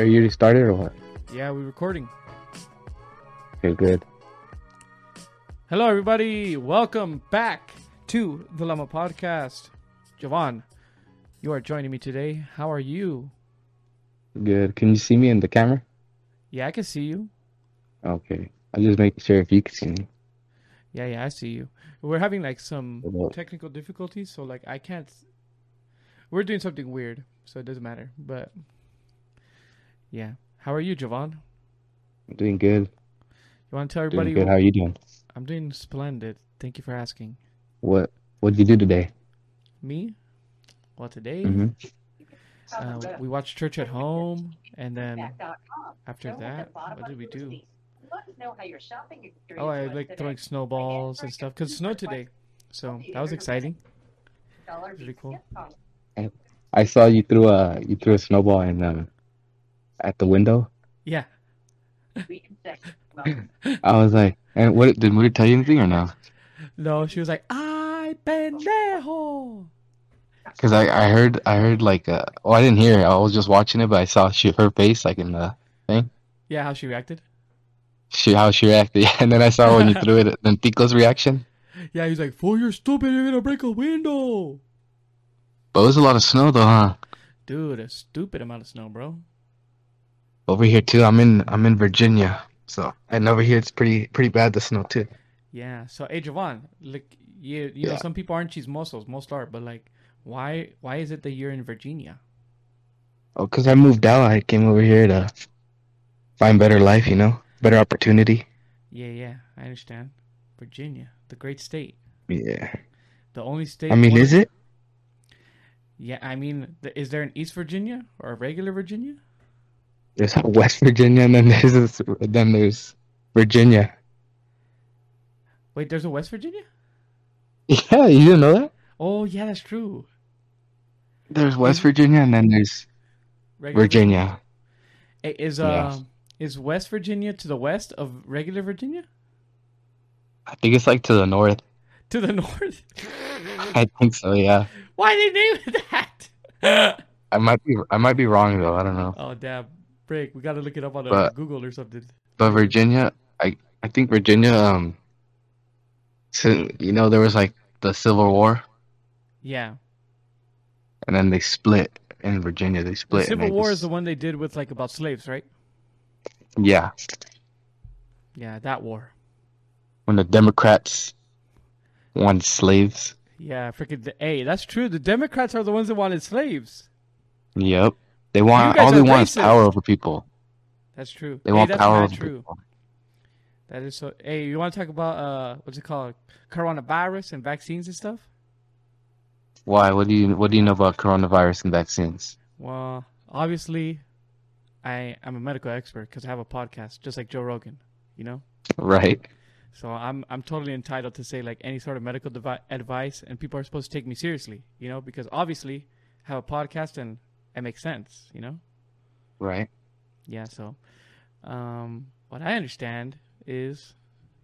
Are you already started or what? Yeah, we're recording. Okay, good. Hello, everybody. Welcome back to the Lama Podcast. Jhovan, you are joining me today. How are you? Good. Can you see me in the camera? Yeah, I can see you. Okay. I'm just making sure if you can see me. Yeah, yeah, I see you. We're having like some technical difficulties, so like I can't. We're doing something weird, so it doesn't matter. But yeah, how are you, Jhovan? I'm doing good. You want to tell everybody? Doing everybody? good. How are you doing? I'm doing splendid. Thank you for asking. What What did you do today? Me? Well, today hmm uh, we watched church at home, and then after that, what did we do? Oh, I like throwing snowballs and stuff because it snowed today, so that was exciting. Really cool. I saw you threw a you threw a snowball in um at the window. Yeah, I was like, and what did Moody tell you anything or no? no, she was like, "Ay pendejo." Because I I heard I heard like uh well I didn't hear it. I was just watching it, but I saw she her face like in the thing. Yeah, how she reacted. she how she reacted, and then I saw when you threw it. Then Tico's reaction. Yeah, he's like, "Fool, you're stupid. You're gonna break a window." But it was a lot of snow though, huh? Dude, a stupid amount of snow, bro. Over here too. I'm in I'm in Virginia, so and over here it's pretty pretty bad the snow too. Yeah. So, hey, Jhovan, like, you, you know, Yeah. some people aren't chismosos, most are, but like, why, why is it that you're in Virginia? Oh, cause I moved out. I came over here to find better life, you know, better opportunity. Yeah, yeah, I understand. Virginia, the great state, Yeah. the only state. I mean, is it? Yeah, I mean, is there an East Virginia or a regular Virginia? There's West Virginia, and then there's this, then there's Virginia. Wait, there's a West Virginia? Yeah, you didn't know that? Oh, yeah, that's true. There's West Virginia, and then there's Regular Virginia. Hey, is Yeah. um is West Virginia to the west of regular Virginia? I think it's like to the north. To the north? I think so. Yeah. Why did they name it that? I might be I might be wrong though. I don't know. oh damn! Break. We gotta look it up on uh, But- Google or something. But Virginia, I I think Virginia. Um. So, you know, there was like the Civil War, Yeah, and then they split in Virginia. They split. and Civil War just- is the one they did with like about slaves, right? Yeah, Yeah, that war. when the Democrats wanted slaves. Yeah, freaking. The, hey, that's true. The Democrats are the ones that wanted slaves. Yep. They want all they want is power over people. That's true. They hey, want power over true. people. That is so. Hey, you want to talk about uh, what's it called, coronavirus and vaccines and stuff? Why? What do you What do you know about coronavirus and vaccines? Well, obviously, I am a medical expert because I have a podcast, just like Joe Rogan. You know, Right. so I'm I'm totally entitled to say like any sort of medical devi- advice, and people are supposed to take me seriously. You know, because obviously, I have a podcast and it makes sense. You know. Right. Yeah. So, um, what I understand is,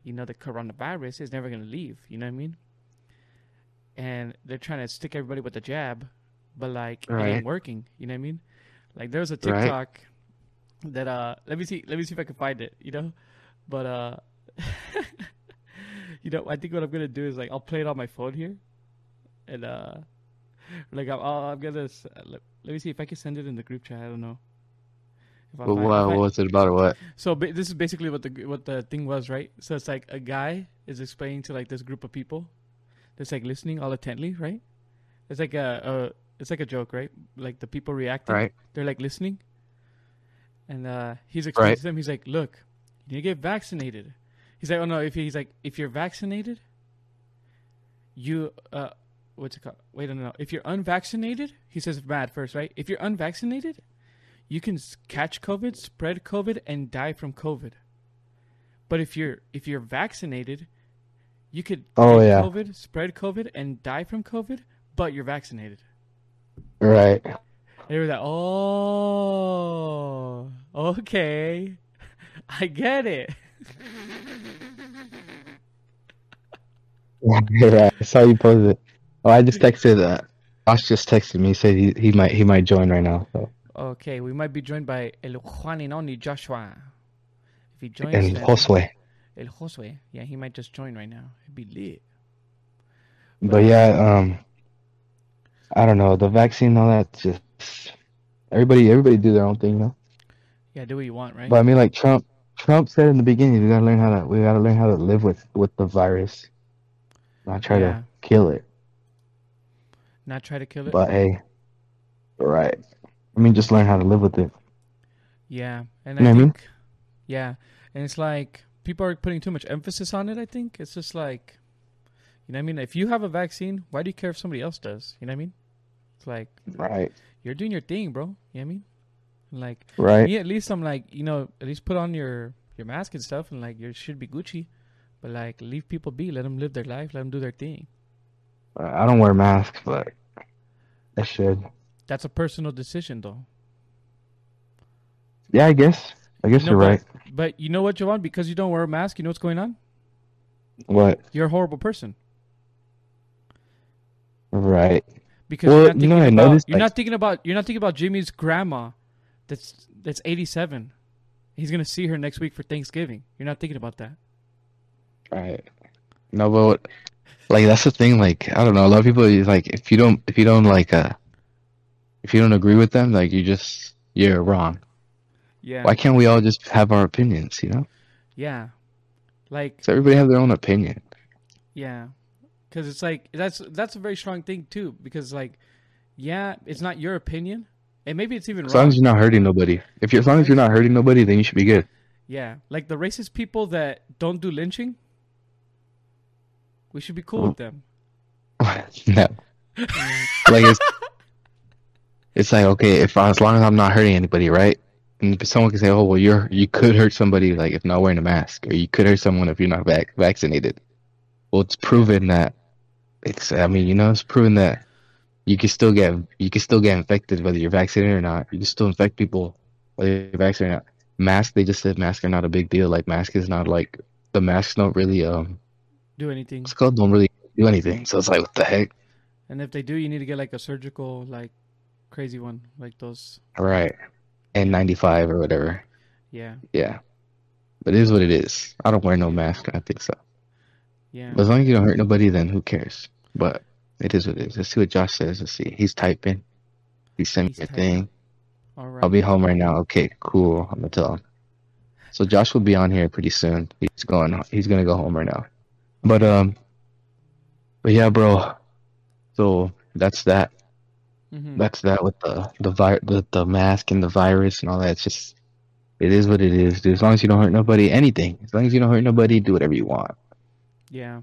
you know, the coronavirus is never going to leave. You know what I mean? And they're trying to stick everybody with the jab, but like it ain't working. You know what I mean? Like there was a Right. TikTok that uh, let me see, let me see if I can find it. You know, but uh, you know, I think what I'm gonna do is like I'll play it on my phone here, and uh, like I'm, I'm gonna s- let, me see if I can send it in the group chat. I don't know. Well, find- what, I- what was it about or what? so ba- this is basically what the what the thing was, right? So it's like a guy is explaining to like this group of people, that's like listening all intently, right? It's like a, a it's like a joke, right? Like the people reacting, Right. they're like listening, and uh, he's explaining Right. to them. He's like, "Look, you need to get vaccinated." He's like, "Oh no, if he's like if you're vaccinated, you uh, what's it called? Wait, no, no. If you're unvaccinated, he says bad first, right? If you're unvaccinated, you can catch COVID, spread COVID, and die from COVID. But if you're if you're vaccinated, you could Oh, yeah. COVID, spread COVID, and die from COVID, but you're vaccinated. Right. They were like, oh, okay, I get it. right. I saw you post it. Oh, I just texted uh, Josh just texted me. He said he, he might he might join right now. So. Okay, we might be joined by El Juan and only Joshua. If he joins, And Josue. El Josue. Yeah, he might just join right now. It'd be lit. But yeah, um, I don't know the vaccine, all that. Just everybody, everybody do their own thing, you know. Yeah, do what you want, right? But I mean, like Trump, Trump said in the beginning, we gotta learn how to, we gotta learn how to live with with the virus, not try Yeah. to kill it. Not try to kill it. But hey, right. I mean, just learn how to live with it. yeah, and You know I what I mean? think, yeah, and it's like people are putting too much emphasis on it. I think it's just like, you know, what I mean, if you have a vaccine, why do you care if somebody else does? You know what I mean? It's like Right. you're doing your thing, bro. You know what I mean? Like Right. me, at least I'm like, you know, at least put on your your mask and stuff, and like you should be Gucci, but like leave people be, let them live their life, let them do their thing. I don't wear masks, but I should. That's a personal decision, though. Yeah, I guess. I guess No, you're right. But you know what, Jhovan? Because you don't wear a mask, you know what's going on? What? You're a horrible person. Right. Because Well, you're not you thinking know about noticed, you're like- not thinking about you're not thinking about Jimmy's grandma, that's that's 87. He's gonna see her next week for Thanksgiving. You're not thinking about that. Right. No, but like that's the thing. Like I don't know. A lot of people like if you don't if you don't like uh if you don't agree with them, like you just you're wrong. Yeah, Why can't we all just have our opinions? You know? yeah, like So everybody have their own opinion. yeah, because it's like that's that's a very strong thing too. Because like, yeah, it's not your opinion, and maybe it's even As long as you're not hurting nobody. If you're as long as you're not hurting nobody, then you should be good. Yeah, like the racist people that don't do lynching. We should be cool with them. no. like it's it's like okay, if as long as I'm not hurting anybody, right? And someone can say, "Oh, well, you're you could hurt somebody like if not wearing a mask, or you could hurt someone if you're not vac- vaccinated." Well, it's proven that it's. I mean, you know, it's proven that you can still get you can still get infected whether you're vaccinated or not. You can still infect people whether you're vaccinated or not. Mask, they just said masks are not a big deal. Like mask is not like the masks don't really um Do anything, it don't really do anything. So it's like what the heck. and if they do, you need to get like a surgical, like crazy one, like those. Right. N95 or whatever. Yeah, Yeah. But it is what it is. I don't wear no mask. I think so. yeah. But as long as you don't hurt nobody, then who cares? But it is what it is. Let's see what Josh says. Let's see. He's typing. He sent He's me a typing. thing. All right. I'll be home right now. Okay, cool. I'm gonna tell him. So Josh will be on here pretty soon. He's going. He's gonna go home right now. But um. But yeah, bro. So that's that. Mhm. That's that with the the vi- the the mask and the virus and all that. It's just it is what it is, dude. As long as you don't hurt nobody, anything. As long as you don't hurt nobody, do whatever you want. Yeah,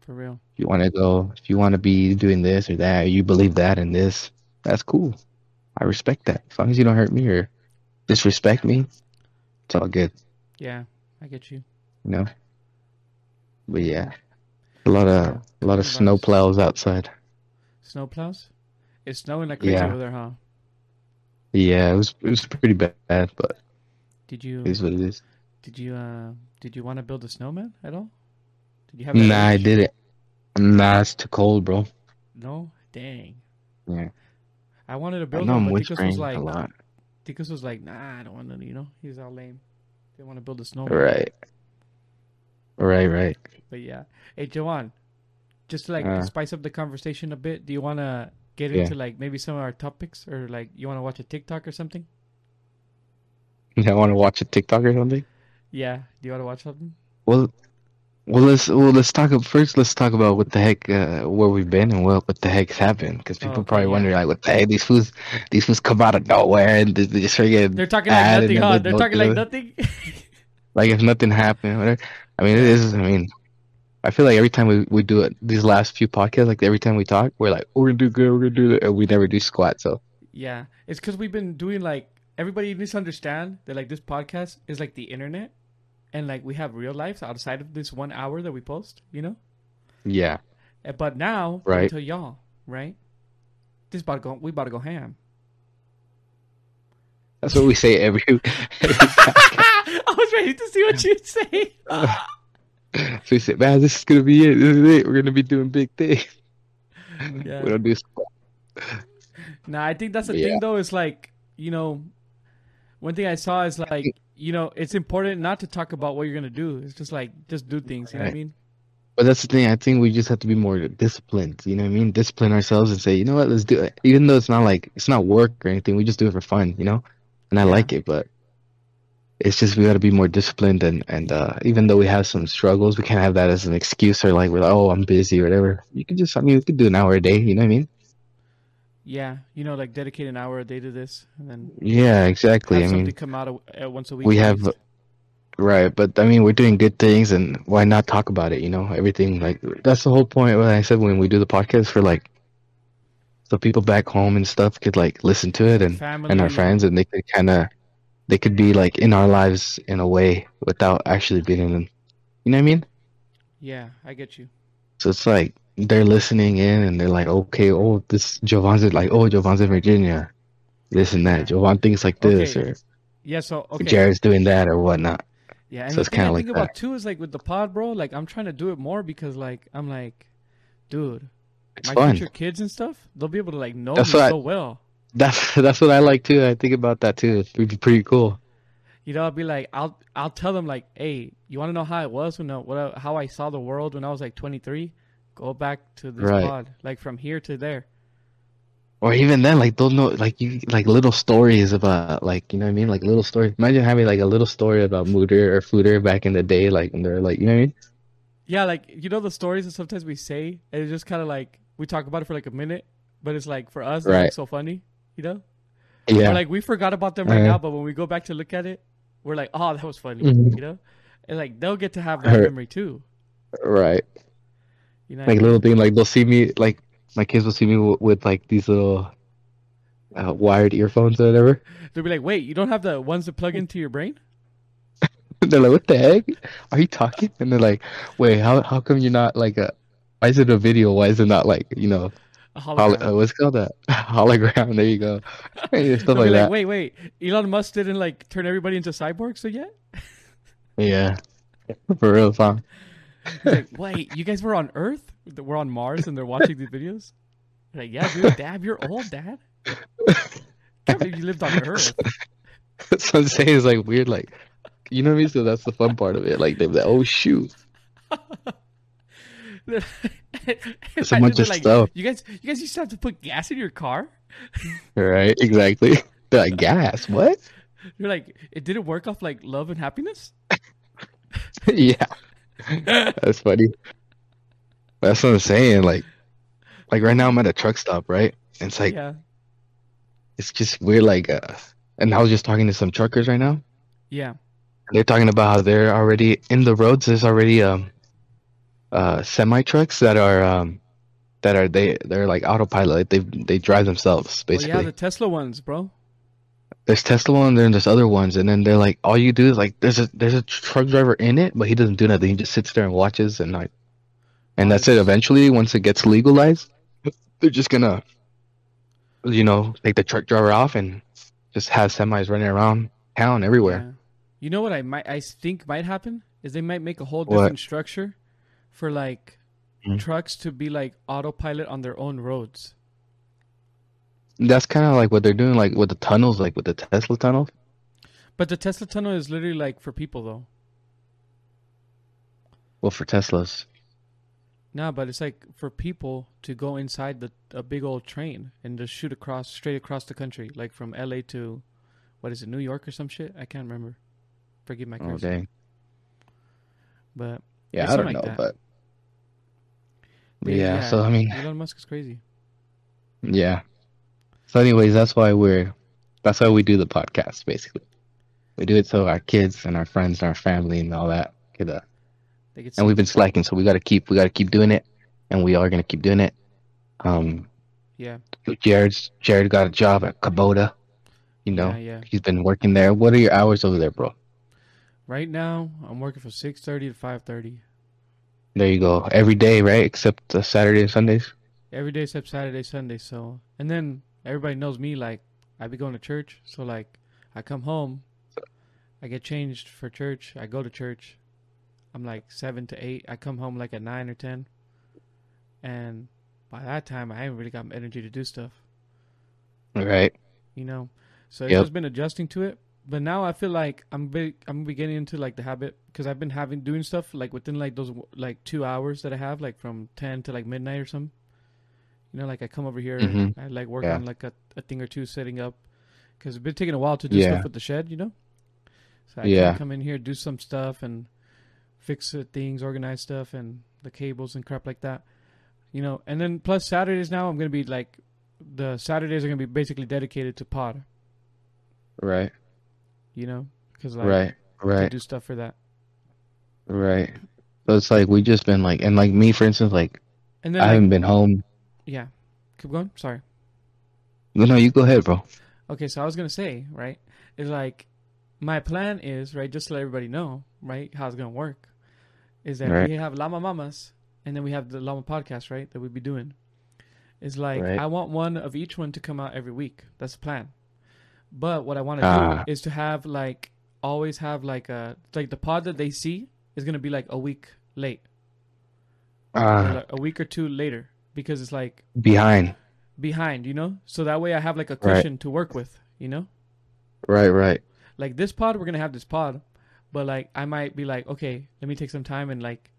for real. If you want to go, if you want to be doing this or that, or you believe that and this, that's cool. I respect that. As long as you don't hurt me or disrespect me, it's all good, Yeah, I get you. you know. But yeah, a lot of a lot of snow plows outside. Snow plows. It's snowing like crazy Yeah. over there, huh? Yeah, it was it was pretty bad, but Did you it is what it is. did you uh did you want to build a snowman at all? Did you have? Nah, I did it. Nah, it's too cold, bro. No, dang. Yeah. I wanted to build one, but whispering was a like, lot. Ticos was like, nah, I don't want to. You know, he's all lame. They want to build a snowman. Right. Right, right. But yeah, hey Joanne, just like Uh. spice up the conversation a bit, do you want to get Yeah. into like maybe some of our topics, or like you want to watch a TikTok or something? I want to watch a TikTok or something. Yeah. Do you want to watch something? Well, well, let's well let's talk first. Let's talk about what the heck uh, where we've been and what what the heck's happened because people okay, probably yeah. wonder like what the heck these fools these fools come out of nowhere and they, they just freaking They're talking like nothing, huh? then they They're talking like nothing. like if nothing happened. Whatever. I mean, it is. I mean, I feel like every time we, we do it, these last few podcasts, like every time we talk, we're like, we're gonna do good, we're gonna do that, and we never do squat. So Yeah, it's because we've been doing like everybody needs to understand that like this podcast is like the internet, and like we have real lives outside of this one hour that we post, you know. yeah, Uh, But now, Right. to y'all, right? This about to go. We about to go ham. that's what we say every. every was ready to see what you'd say. so we said, man, this is gonna be it. This is it. We're gonna be doing big things. Yeah. We don't do. Nah, I think that's the Yeah. thing though. Is like you know, one thing I saw is like you know, it's important not to talk about what you're gonna do. It's just like just do things. You know what I mean? But that's the thing. I think we just have to be more disciplined. You know what I mean? Discipline ourselves and say, you know what, let's do it. Even though it's not like it's not work or anything, we just do it for fun. You know, and I Yeah. like it, but it's just we got to be more disciplined. And and uh, even though we have some struggles, we can't have that as an excuse or like we're like, oh, I'm busy or whatever. You can just, I mean, we could do an hour a day. You know what I mean? Yeah, you know, like dedicate an hour a day to this, and then Yeah, exactly. I mean, come out a, uh, once a week. we have least. right, but I mean, we're doing good things, and why not talk about it? You know, everything like that's the whole point. What I said when we do the podcast for like, so people back home and stuff could like listen to it and family and our friends, and they could kind of they could be like in our lives in a way without actually being in them. You know what I mean? Yeah, I get you. So it's like they're listening in, and they're like, okay, oh, this Jhovan's like, oh, Jhovan's in Virginia, this and that. Jhovan thinks like this, Okay. or Yeah, so okay. Jered's doing that, or whatnot. Yeah, and So it's kinda think like about that. too is like with the pod, bro. Like I'm trying to do it more because like I'm like, dude, It's my fun. future kids and stuff, they'll be able to like know That's me what I- so well. That's that's what I like too. I think about that too. It'd be pretty cool. You know, I'll be like, I'll I'll tell them like, hey, you want to know how it was when I, what I- how I saw the world when I was like 23? Go back to this Right. pod, like from here to there. Or even then, like they'll know, like you, like little stories about, like you know what I mean, like little stories. Imagine having like a little story about Mooder or Fooder back in the day, like and they're like, you know what I mean? Yeah, like you know the stories that sometimes we say, and it's just kind of like we talk about it for like a minute, but it's like for us, it's like so funny, you know? Yeah, like we forgot about them right Uh, now, but when we go back to look at it, we're like, oh, that was funny, Mhm. you know? And like they'll get to have that memory too, right. you know? Like little thing, like they'll see me, like my kids will see me w- with like these little uh, wired earphones or whatever. They'll be like, wait, you don't have the ones that plug into your brain? they're like, what the heck? Are you talking? And they're like, wait, how how come you're not like a? Why is it a video? Why is it not like you know? A hologram. uh, what's called that hologram? There you go. Stuff like like, that. wait, wait, Elon Musk didn't like turn everybody into cyborgs so yet? Yeah, for real, fun. Like, wait, you guys were on Earth? We're on Mars and they're watching these videos? Like, yeah, dude, Dad, you're old, Dad. Can't believe you lived on Earth. That's what I'm saying. It's like weird, like you know what I mean. So that's the fun part of it. Like they're like, oh shoot, a bunch of stuff. You guys, you guys used to have to put gas in your car. right? Exactly. They're like gas. What? You're like, it didn't work off like love and happiness. yeah, that's funny. That's what I'm saying. Like, like right now I'm at a truck stop, right? And it's like yeah, it's just weird. Like, uh, and I was just talking to some truckers right now. yeah, They're talking about how they're already in the roads. There's already um, uh, semi trucks that are um, that are they they're like autopilot. They they drive themselves well, basically. yeah, the Tesla ones, bro. there's Tesla one, then there's other ones, and then they're like, all you do is like, there's a there's a truck driver in it, but he doesn't do nothing. He just sits there and watches, and like, and that's it. Eventually, once it gets legalized, they're just gonna, you know, take the truck driver off and just have semis running around town everywhere. Yeah. You know what I might, I think might happen is they might make a whole What? different structure for like Mhm. trucks to be like autopilot on their own roads. That's kind of like what they're doing, like with the tunnels, like with the Tesla tunnels. But the Tesla tunnel is literally like for people though. Well, for Teslas, Nah, but it's like for people to go inside the a big old train and just shoot across straight across the country, like from LA to what is it, New York or some shit? I can't remember. Forgive my oh curse. dang, But yeah, I don't know, like but but yeah. So I mean, Elon Musk is crazy. Yeah. So, anyways, that's why we're that's why we do the podcast. Basically, we do it so our kids and our friends and our family and all that could. Uh, They get and we've been slacking, so we got to keep we got to keep doing it, and we are gonna keep doing it. Um, yeah, Jered's Jered got a job at Kubota. You know, yeah, yeah. he's been working there. What are your hours over there, bro? Right now, I'm working from six thirty to five thirty There you go. Every day, right? Except uh, Saturday and Sundays. every day except Saturday, Sunday. So, and then everybody knows me. Like I be going to church, so like I come home, I get changed for church. I go to church. I'm like seven to eight. I come home like at nine or ten, and by that time, I haven't really got energy to do stuff. Right. you know. So it's Yep. just been adjusting to it. But now I feel like I'm big, I'm beginning into like the habit because I've been having doing stuff like within like those like two hours that I have like from ten to like midnight or something. You know, like I come over here, Mhm. I like work Yeah. on like a, a thing or two setting up because it's been taking a while to do Yeah. stuff with the shed, you know. So I Yeah. can come in here, do some stuff, and fix things, organize stuff, and the cables and crap like that. You know, and then plus Saturdays now I'm gonna be like, the Saturdays are gonna be basically dedicated to pod. Right. You know, because like Right. to Right. do stuff for that. Right. So it's like we just been like, and like me, for instance, like And then I like, haven't been home. yeah, keep going. Sorry. No, no, you go ahead, bro. Okay, so I was gonna say right is like my plan is right just to let everybody know right how it's gonna work is that Right. we have Lama Mamas and then we have the Lama podcast right that we'd be doing. Is like Right. I want one of each one to come out every week. That's the plan. But what I want to Ah. do is to have like always have like a like the pod that they see is gonna be like a week late, Uh, like a week or two later because it's like behind. behind, you know? So that way I have like a Right. cushion to work with, you know? Right. Right. Like this pod, we're gonna have this pod, but like I might be like, okay, let me take some time and like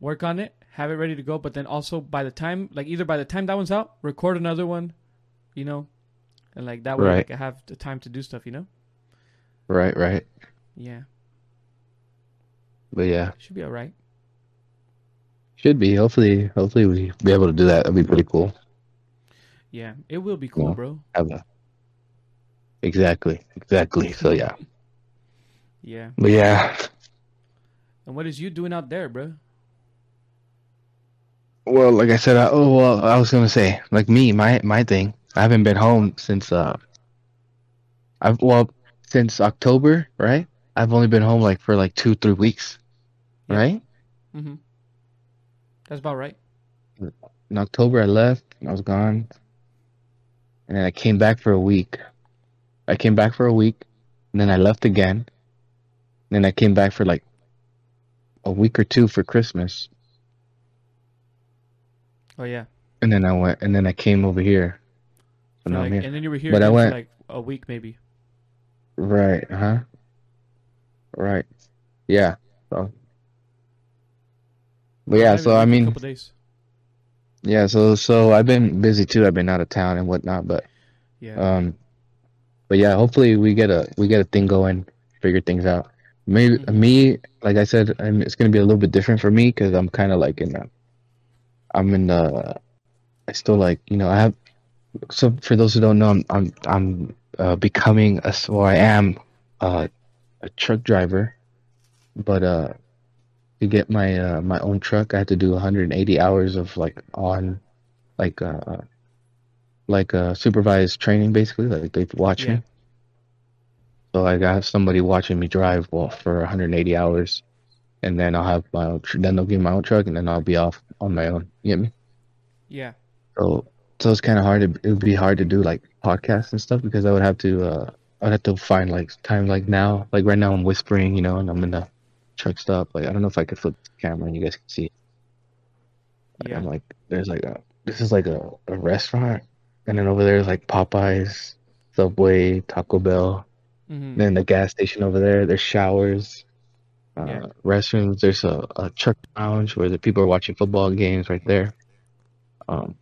work on it, have it ready to go, but then also by the time like either by the time that one's out, record another one, you know? And like that way Right. like I have the time to do stuff, you know? Right. Right. Yeah. But yeah, Should be alright. should be. Hopefully, hopefully we be able to do that. That'd be pretty cool. Yeah. It will be cool, Yeah. bro. Have a exactly, exactly. So yeah, Yeah. but yeah. And what is you doing out there, bro? Well, like I said, I, oh well, I was gonna say, like me, my my thing. I haven't been home since uh, I've well since October, right? I've only been home like for like two, three weeks, Yeah. right? Mm-hmm. That's about right. In October, I left. I was gone, and then I came back for a week. I came back for a week, and then I left again. And then I came back for like a week or two for Christmas, Oh yeah. and then I went, and then I came over here. So like, and then you were here But I went- like a week maybe. Right, huh? Right. Yeah. So. But yeah, so I a I a mean, couple days. yeah, so so I've been busy too. I've been out of town and whatnot, but Yeah. um, but yeah, hopefully we get a we get a thing going, figure things out. Maybe Mhm. me, like I said, I'm, it's gonna be a little bit different for me because I'm kind of like in I'm in the, I still like you know I have. So for those who don't know, I'm I'm I'm uh, becoming a or I am uh, a truck driver, but uh, to get my uh, my own truck, I had to do 180 hours of like on, like uh, like uh, supervised training basically. Like they watch Yeah. me. So like I have somebody watching me drive well for 180 hours, and then I'll have my own. Tr- then they'll give me my own truck, and then I'll be off on my own. You get me? yeah. So so it's kind of hard to it would be hard to do like podcasts and stuff because I would have to uh I'd have to find like time like now like right now I'm whispering you know and I'm in the truck stop like I don't know if I could flip the camera and you guys can see it. Like, Yeah. I'm like there's like a this is like a, a restaurant and then over there is like Popeyes, Subway, Taco Bell, Mm-hmm. then the gas station over there there's showers. Uh, Yeah. restrooms. There's a, a truck lounge where the people are watching football games right there. Um,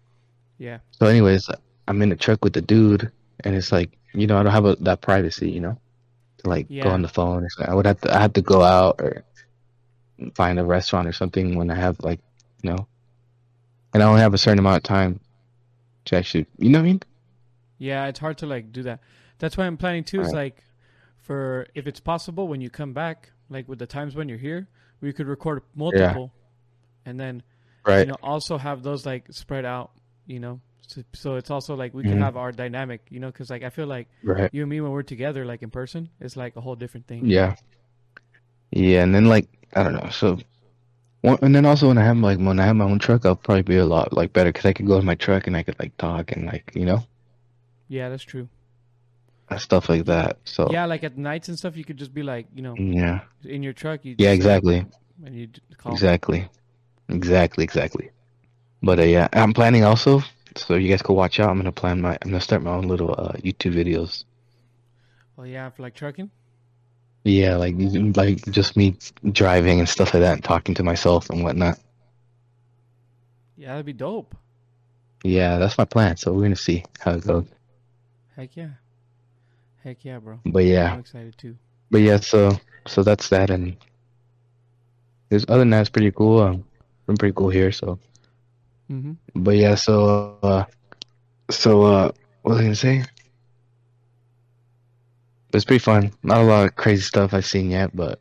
Yeah. so, anyways, I'm in the truck with the dude, and it's like, you know, I don't have a, that privacy, you know, to like go on the phone. Or something. I would have to, I had to go out or find a restaurant or something when I have like, you know, and I only have a certain amount of time to actually, you know what I mean? Yeah, it's hard to like do that. That's why I'm planning too. Is Right. like, for if it's possible when you come back, like with the times when you're here, we could record multiple, and then Right. you know also have those like spread out. You know, so, so it's also like we can Mhm. have our dynamic. You know, because like I feel like right. you and me when we're together, like in person, it's like a whole different thing. Yeah. Yeah, and then like I don't know. So, and then also when I have like when I have my own truck, I'll probably be a lot like better because I could go in my truck and I could like talk and like you know Yeah, that's true. and stuff like that. So Yeah, like at nights and stuff, you could just be like, you know, yeah, in your truck. You yeah, exactly, And you call. exactly, exactly, exactly. But uh, yeah, I'm planning also so you guys could watch out. I'm gonna plan my. I'm gonna start my own little uh, YouTube videos. Well, yeah, for like trucking. Yeah, like like just me driving and stuff like that, and talking to myself and whatnot. Yeah, that'd be dope. Yeah, that's my plan. So we're gonna see how it goes. Heck yeah. Heck yeah, bro. But yeah, I'm excited too. but yeah. So so that's that, and there's other than that, it's pretty cool. Um, been pretty cool here. So, Mm-hmm. but yeah. So uh, so uh, what was I gonna say? It's pretty fun. Not a lot of crazy stuff I've seen yet, but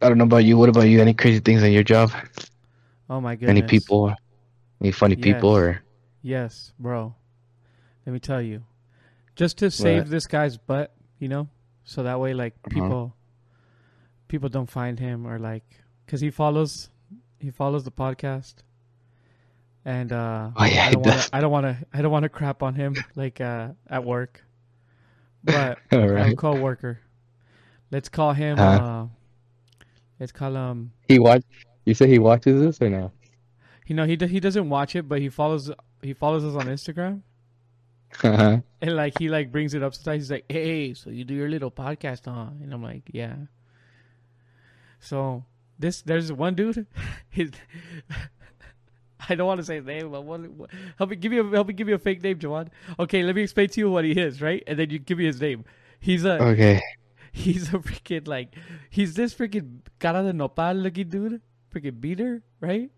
I don't know about you. What about you? Any crazy things on your job? Oh my goodness. Any people? Any funny people? Or Yes, bro. Let me tell you. Just to save this guy's butt, you know, so that way like Uh-huh. people people don't find him or like cuz he follows he follows the podcast. And uh Oh, yeah, I don't want to I don't want to I don't want to crap on him like uh at work. But all have a right, coworker. Let's call him Huh? uh let's call him he watch. You say he watches this or no? you know he do, he doesn't watch it but he follows he follows us on Instagram. Uh-huh. And like he like brings it up sometimes. He's like, "Hey, so you do your little podcast, huh?" And I'm like, "Yeah." So this there's one dude. His I don't want to say his name, but what, what, help me give you a, help me give you a fake name, Jawan. Okay, let me explain to you what he is, right? And then you give me his name. He's a okay. he's a freaking like he's this freaking cara de nopal looking dude, freaking beater, right?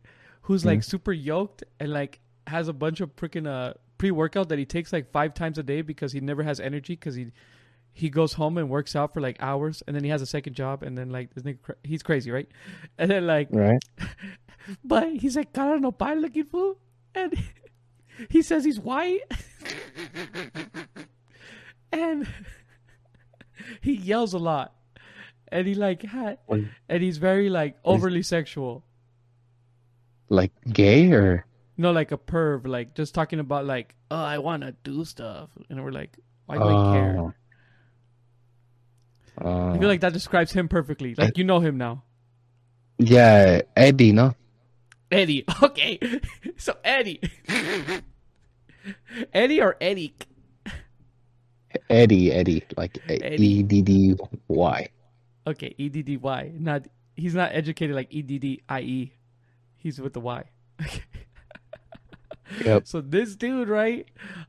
Who's like super yoked and like has a bunch of freaking uh pre workout that he takes like five times a day because he never has energy because he he goes home and works out for like hours and then he has a second job and then like this nigga, he's crazy, right? And then like Right. but he's like cara de nopal looking fool and he says he's white. And he yells a lot. And he like ha- and he's very like overly sexual. Like gay or? no like a perv like just talking about like oh i want to do stuff. And we're like why do i care? Oh. Uh, i feel like that describes him perfectly. Like you know him now. Yeah, Eddie, no? Eddie okay so eddie eddie or eddie Eddie, Eddie, like Eddie. E D D Y. okay e-d-d-y not he's not educated like e-d-d-i-e he's with the y okay Yep. So this dude, right?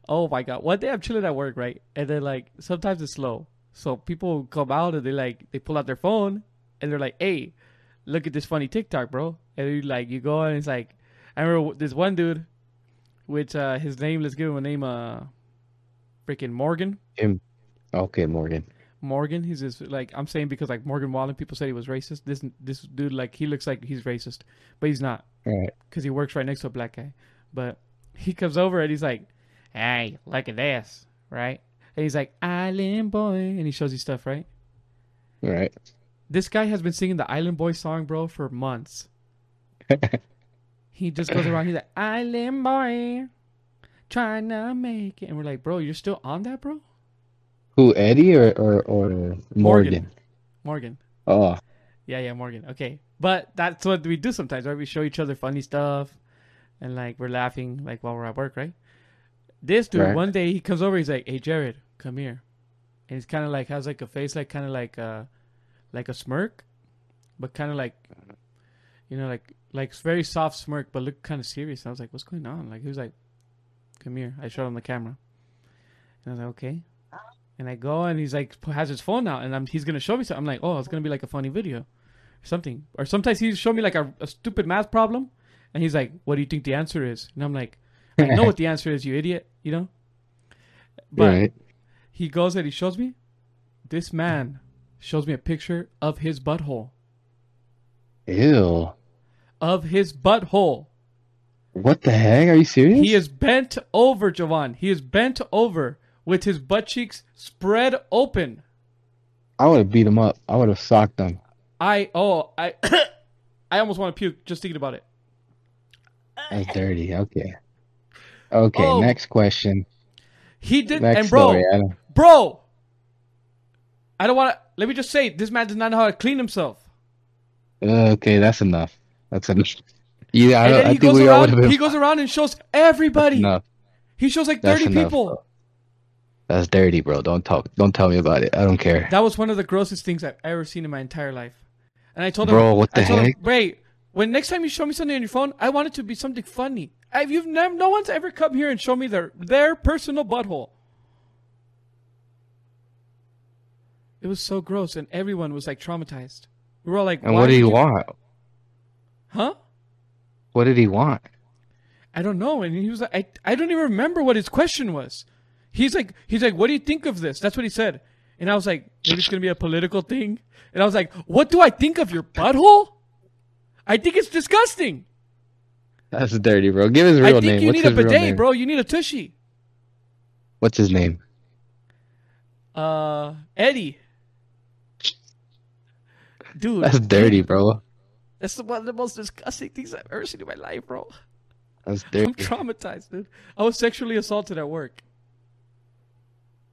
Oh my god! One day I'm chilling at work, right? And then like sometimes it's slow, so people come out and they like they pull out their phone and they're like, "Hey, look at this funny TikTok, bro!" And you like you go and it's like, I remember this one dude, which uh his name, let's give him a name, uh, freaking Morgan. Him. Okay, Morgan. Morgan. He's just like I'm saying because like Morgan Wallen, people said he was racist. This this dude like he looks like he's racist, but he's not right. because he works right next to a black guy. But he comes over and he's like, "Hey, look at this, right?" And he's like, "Island Boy," and he shows you stuff, right? Right. This guy has been singing the Island Boy song, bro, for months. He just goes around. He's like, "Island Boy, trying to make it," and we're like, "Bro, you're still on that, bro?" Who, Eddie or or, or Morgan? Morgan. Morgan. Oh, Yeah, yeah, Morgan. Okay, but that's what we do sometimes, right? We show each other funny stuff, and like we're laughing like while we're at work, right? This dude, Right. one day he comes over, he's like, "Hey, Jered, come here," and he's kind of like has like a face like kind of like uh like a smirk, but kind of like you know like like very soft smirk, but look kind of serious. And I was like, "What's going on?" Like he was like, "Come here." I showed him the camera, and I was like, "Okay." And I go and he's like has his phone out and I'm, he's gonna show me something. I'm like, oh, it's gonna be like a funny video, or something. Or sometimes he show me like a, a stupid math problem, and he's like, what do you think the answer is? And I'm like, I know what the answer is, you idiot. You know. But right. he goes and he shows me. This man shows me a picture of his butthole. Ew. Of his butthole. What the heck? Are you serious? He is bent over, Jhovan. He is bent over with his butt cheeks spread open. I would have beat him up. I would have socked him. I oh I I almost want to puke just thinking about it. That's dirty. Okay. Okay. Oh. Next question. He did, Next and bro, story. I bro. I don't want to. Let me just say, this man does not know how to clean himself. Uh, okay, that's enough. That's enough. Yeah, I, and don't- then I he think goes we all would around. have been. He goes around and shows everybody. no, He shows like That's thirty enough, people. that's dirty, bro. Don't talk. Don't tell me about it. I don't care, That was one of the grossest things I've ever seen in my entire life. And I told him, bro. What the I told him, heck? Ray, when next time you show me something on your phone, I want it to be something funny. I've, you've never, no one's ever come here and shown me their their personal butthole. It was so gross, and everyone was like traumatized. We were all like, And "Why what did he you-" want? Huh? What did he want? I don't know. And he was like, I, I don't even remember what his question was. He's like, he's like, what do you think of this? That's what he said. And I was like, maybe it's gonna be a political thing. And I was like, what do I think of your butthole? I think it's disgusting. That's dirty, bro. Give his real name. I think name. you What's need a bidet, bro. You need a tushy. What's his name? Uh, Eddie. Dude, That's dirty, bro. That's one of the most disgusting things I've ever seen in my life, bro. That's dirty. I'm traumatized, dude. I was sexually assaulted at work.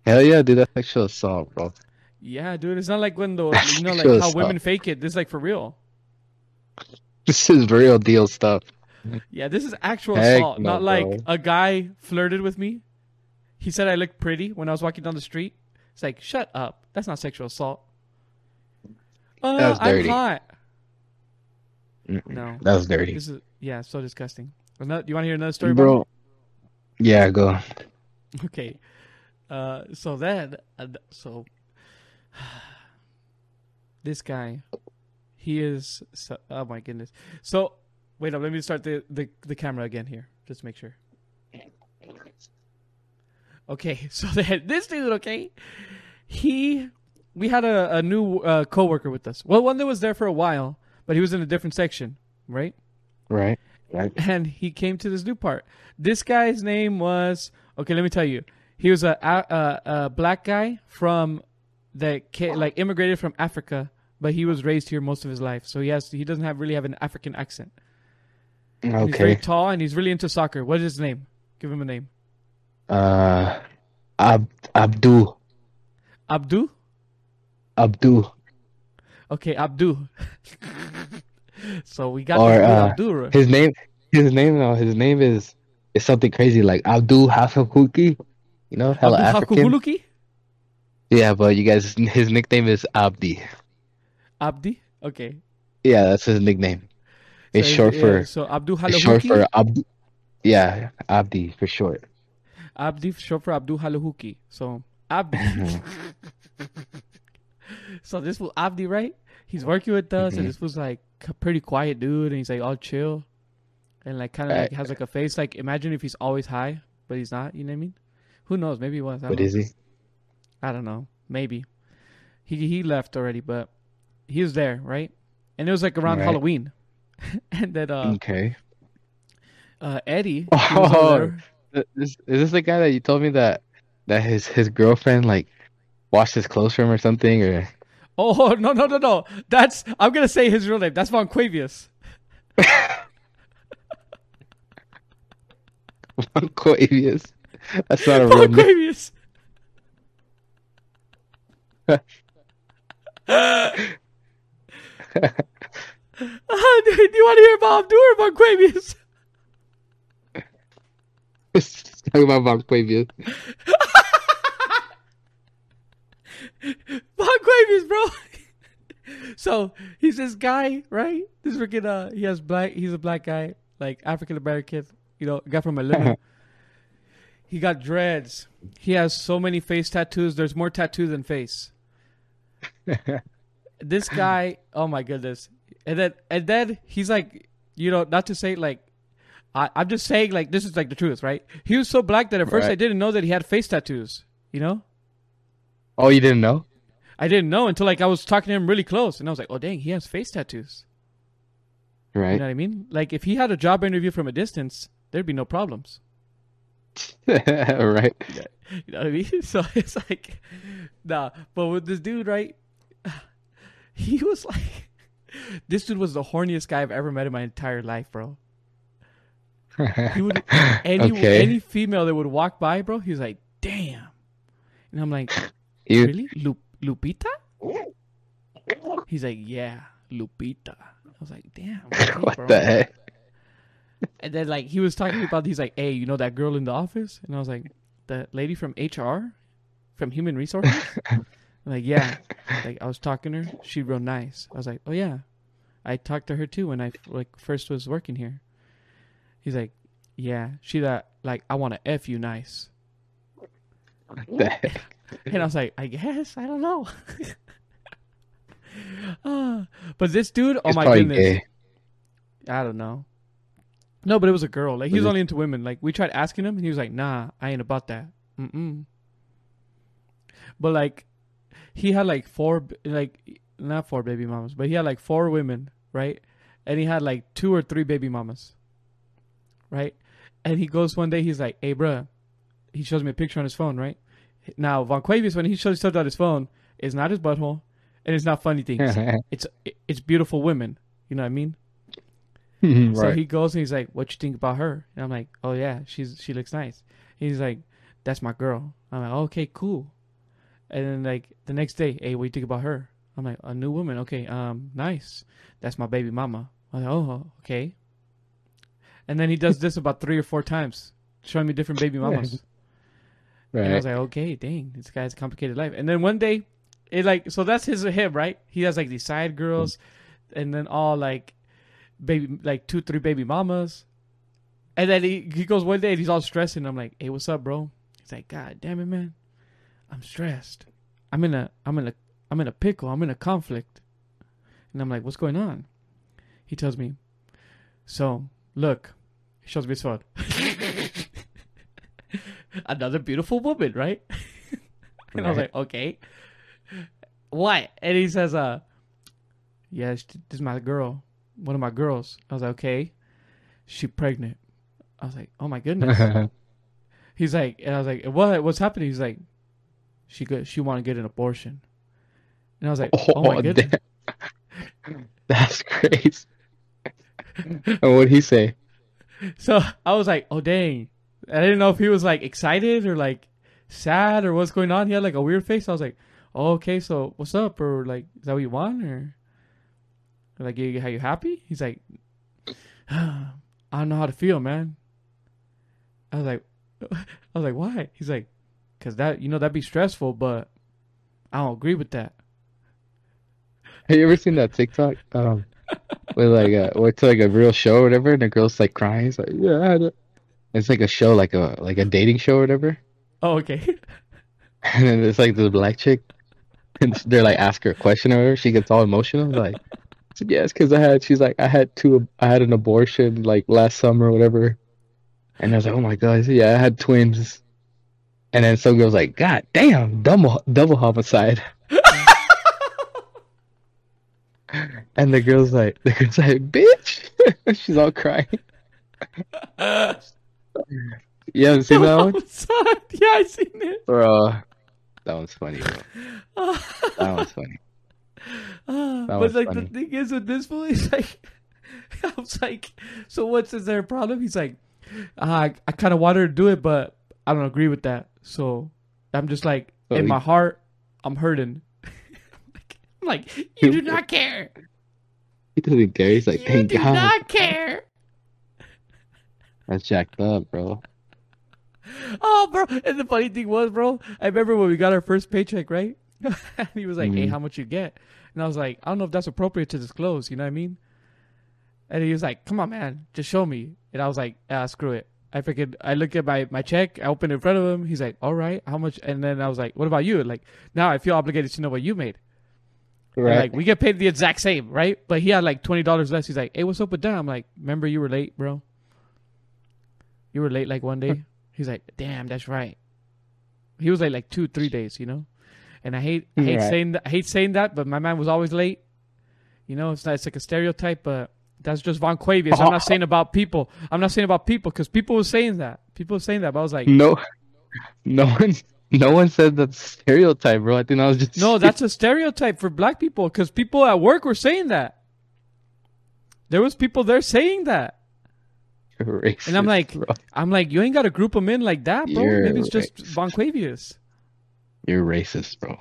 Hell yeah, dude. That's sexual assault, bro. Yeah, dude. It's not like when the you know like how assault. women fake it. This is like for real. This is real deal stuff. Yeah, this is actual Heck assault, no, not like bro. a guy flirted with me. He said I looked pretty when I was walking down the street. It's like, shut up. That's not sexual assault. Uh, That's I'm dirty. hot. Mm-mm. No, That's dirty, this is yeah, so disgusting. Another, you want to hear another story, about bro. Yeah, go. Okay, uh, so then, uh, so this guy, he is. So, oh my goodness. So wait up. Let me start the, the the camera again here, just to make sure. Okay, so then this dude, okay, he, we had a, a new uh, coworker with us. Well, one that was there for a while, but he was in a different section, right? Right. Right. And he came to this new part. This guy's name was okay. Let me tell you, he was a a, a, black guy from that like immigrated from Africa, but he was raised here most of his life, so he has he doesn't have really have an African accent. Okay. He's very tall and he's really into soccer. What is his name? Give him a name. Uh, Ab Abdul Abdu. Abdul. Okay, Abdu. so we got Or, uh, Abdu. His name. His name. No, his name is is something crazy like Abdul Hafakuki. You know, hella Abdu African. Hakukuluki? Yeah, but you guys, his nickname is Abdi. Abdi. Okay. Yeah, that's his nickname. It's So, short yeah, for. so Abdu It's short for Abdi. Yeah, Abdi for short. Abdi short for Abdul Halahuki. So Abdi. so this was Abdi, right? He's working with us, and Mhm. this was like a pretty quiet dude, and he's like all chill, and like kind of like has like a face like imagine if he's always high, but he's not. You know what I mean? Who knows? Maybe he was. I What don't is know. he? I don't know. Maybe he he left already, but he was there, right? And it was like around Right. Halloween, and then uh, Okay. uh Eddie. he was over Oh, This, is this the guy that you told me that that his his girlfriend like washed his clothes for him or something or Oh no no no no! That's I'm gonna say his real name. That's Von Quavius. Von Quavius? That's not a real name. Quavius. Ah, dude, do you want to hear about Abdur or Von Quavius? Talking about Von Quavius. Von Quavius, bro. so he's this guy, right? This freaking uh, he has black. He's a black guy, like African American. You know, guy from Atlanta. he got dreads. He has so many face tattoos. There's more tattoos than face. this guy, oh my goodness. And then and then he's like, you know, not to say like I, I'm just saying like this is like the truth, right? He was so black that at first Right. I didn't know that he had face tattoos, you know? Oh, you didn't know? I didn't know until like I was talking to him really close and I was like, Oh dang, he has face tattoos. Right. You know what I mean? Like if he had a job interview from a distance, there'd be no problems. right. You know what I mean? So it's like, nah. But with this dude, right? He was like, this dude was the horniest guy I've ever met in my entire life, bro. He would any okay. any female that would walk by, bro. He's like, damn. And I'm like, You really, Lu- Lupita? He's like, yeah, Lupita. I was like, damn. what bro. the heck? and then like he was talking about he's like, hey, you know that girl in the office? And I was like, the lady from HR, from Human Resources. Like yeah, like I was talking to her. She real nice. I was like, oh yeah, I talked to her too when I like first was working here. He's like, yeah, she that like I want to f you nice. What The heck? And I was like, I guess I don't know. Ah, but this dude, oh He's my goodness, gay. I don't know. No, but it was a girl. Like he was Was only into women. Like we tried asking him, and he was like, "Nah, I ain't about that." Mm-mm. But like, he had like four, like not four baby mamas, but he had like four women, right? And he had like two or three baby mamas, right? And he goes one day, he's like, "Hey, bruh," he shows me a picture on his phone, right? Now, Von Quavius, when he shows stuff on his phone, is not his butthole, and it's not funny things. it's it's beautiful women. You know what I mean? right. So he goes and he's like, "What you think about her?" And I'm like, "Oh yeah, she's she looks nice." He's like, "That's my girl." I'm like, "Okay, cool." And then like the next day, "Hey, what you think about her?" I'm like, "A new woman." Okay, um, nice. That's my baby mama. I'm like, "Oh, okay." And then he does this about three or four times, showing me different baby mamas. And I was like, okay, dang, this guy has a complicated life. And then one day, it like, so that's his him, right? He has like these side girls, and then all like, baby, like two, three baby mamas. And then he, he goes one day and he's all stressed, and I'm like, hey, what's up, bro? He's like, God damn it, man, I'm stressed. I'm in a, I'm in a, I'm in a pickle. I'm in a conflict. And I'm like, what's going on? He tells me, so look, he shows me his phone. Another beautiful woman, right? and I was like, okay. What? And he says, uh, yeah, this is my girl, one of my girls. I was like, okay. She pregnant. I was like, oh my goodness. He's like, and I was like, what? What's happening? He's like, she go, she want to get an abortion. And I was like, oh, my goodness. damn. That's crazy. and what'd he say? So I was like, oh dang. I didn't know if he was like excited or like sad or what's going on. He had like a weird face. I was like, oh, okay, so what's up? Or like, is that what you want? Or like, you, are you happy? He's like, I don't know how to feel, man. I was like, I was like, why? He's like, cause that, you know, that'd be stressful, but I don't agree with that. Have you ever seen that TikTok? Um, with like a, where it's like a real show or whatever, and the girl's like crying. It's like, yeah, I it. It's like a show, like a like a dating show or whatever. Oh, okay. And then it's like the black chick, and they're like ask her a question or whatever. She gets all emotional, like, yes, because I had. She's like, I had two. I had an abortion like last summer or whatever. And I was like, oh my god, said, yeah, I had twins. And then some girl's like, God damn, double double homicide. And the girl's like, the girl's like, bitch. She's all crying. You haven't seen that one, yeah, I seen it. bro? That one's funny, bro. That one's funny. Ah, That but like funny. the thing is with this fool, he's like, I was like, so what's is there a problem? He's like, ah, I, I kind of wanted to do it, but I don't agree with that. So I'm just like, So in he- my heart, I'm hurting. I'm like, I'm like, you do not care. He doesn't care. He's like, You thank do God. not care. That's jacked up, bro. Oh, bro. And the funny thing was, bro, I remember when we got our first paycheck, right? And he was like, hey, Mhm. how much you get? And I was like, I don't know if that's appropriate to disclose. You know what I mean? And he was like, come on, man, just show me. And I was like, ah, screw it. I figured, I look at my, my check, I open it in front of him. He's like, all right, how much? And then I was like, what about you? Like, now I feel obligated to know what you made. Right. Like, we get paid the exact same, right? But he had like $20 less. He's like, hey, what's up with that? I'm like, remember you were late, bro? You were late like one day? He's like, damn, that's right. He was like like two, three days, you know. And I hate, I hate saying that. I hate saying that, but my man was always late. You know, it's not. It's like a stereotype, but that's just Von Quavius. I'm not saying about people. I'm not saying about people because people were saying that. People were saying that, but I was like, no, no one, no one said that stereotype, bro. I think I was just no, that's a stereotype for black people because people at work were saying that. There was people there saying that. Racist, And I'm like, bro. I'm like, you ain't got to group them in like that, bro. You're Maybe it's just racist. Von Quavius. you're racist, bro.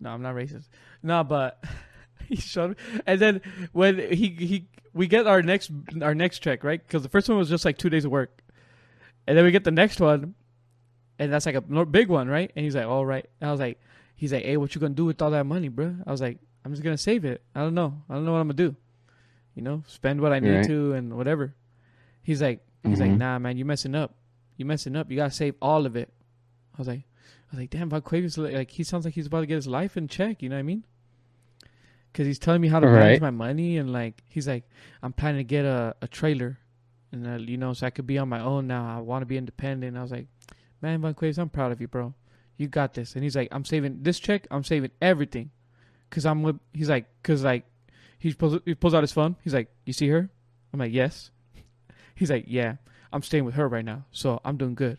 No, I'm not racist. No, but he showed me, and then when he he we get our next our next check right because the first one was just like two days of work, and then we get the next one, and that's like a big one, right? And he's like, "All right." And I was like, "He's like, hey, what you gonna do with all that money, bro?" I was like, "I'm just gonna save it. I don't know. I don't know what I'm gonna do. You know, spend what I need Right. to and whatever." He's like, "He's like, Mhm. nah, man, you messing up. You messing up. You gotta save all of it." I was like, "I was like, damn, Von Quavius, like, he sounds like he's about to get his life in check. You know what I mean?" Because he's telling me how to manage Right. my money and like he's like, "I'm planning to get a a trailer." And uh, you know, so I could be on my own now. I want to be independent. I was like, man, Von Quaves, I'm proud of you, bro. You got this. And he's like, I'm saving this check. I'm saving everything, cause I'm with. He's like, cause like, he pulls he pulls out his phone. He's like, you see her? I'm like, yes. He's like, yeah. I'm staying with her right now, so I'm doing good.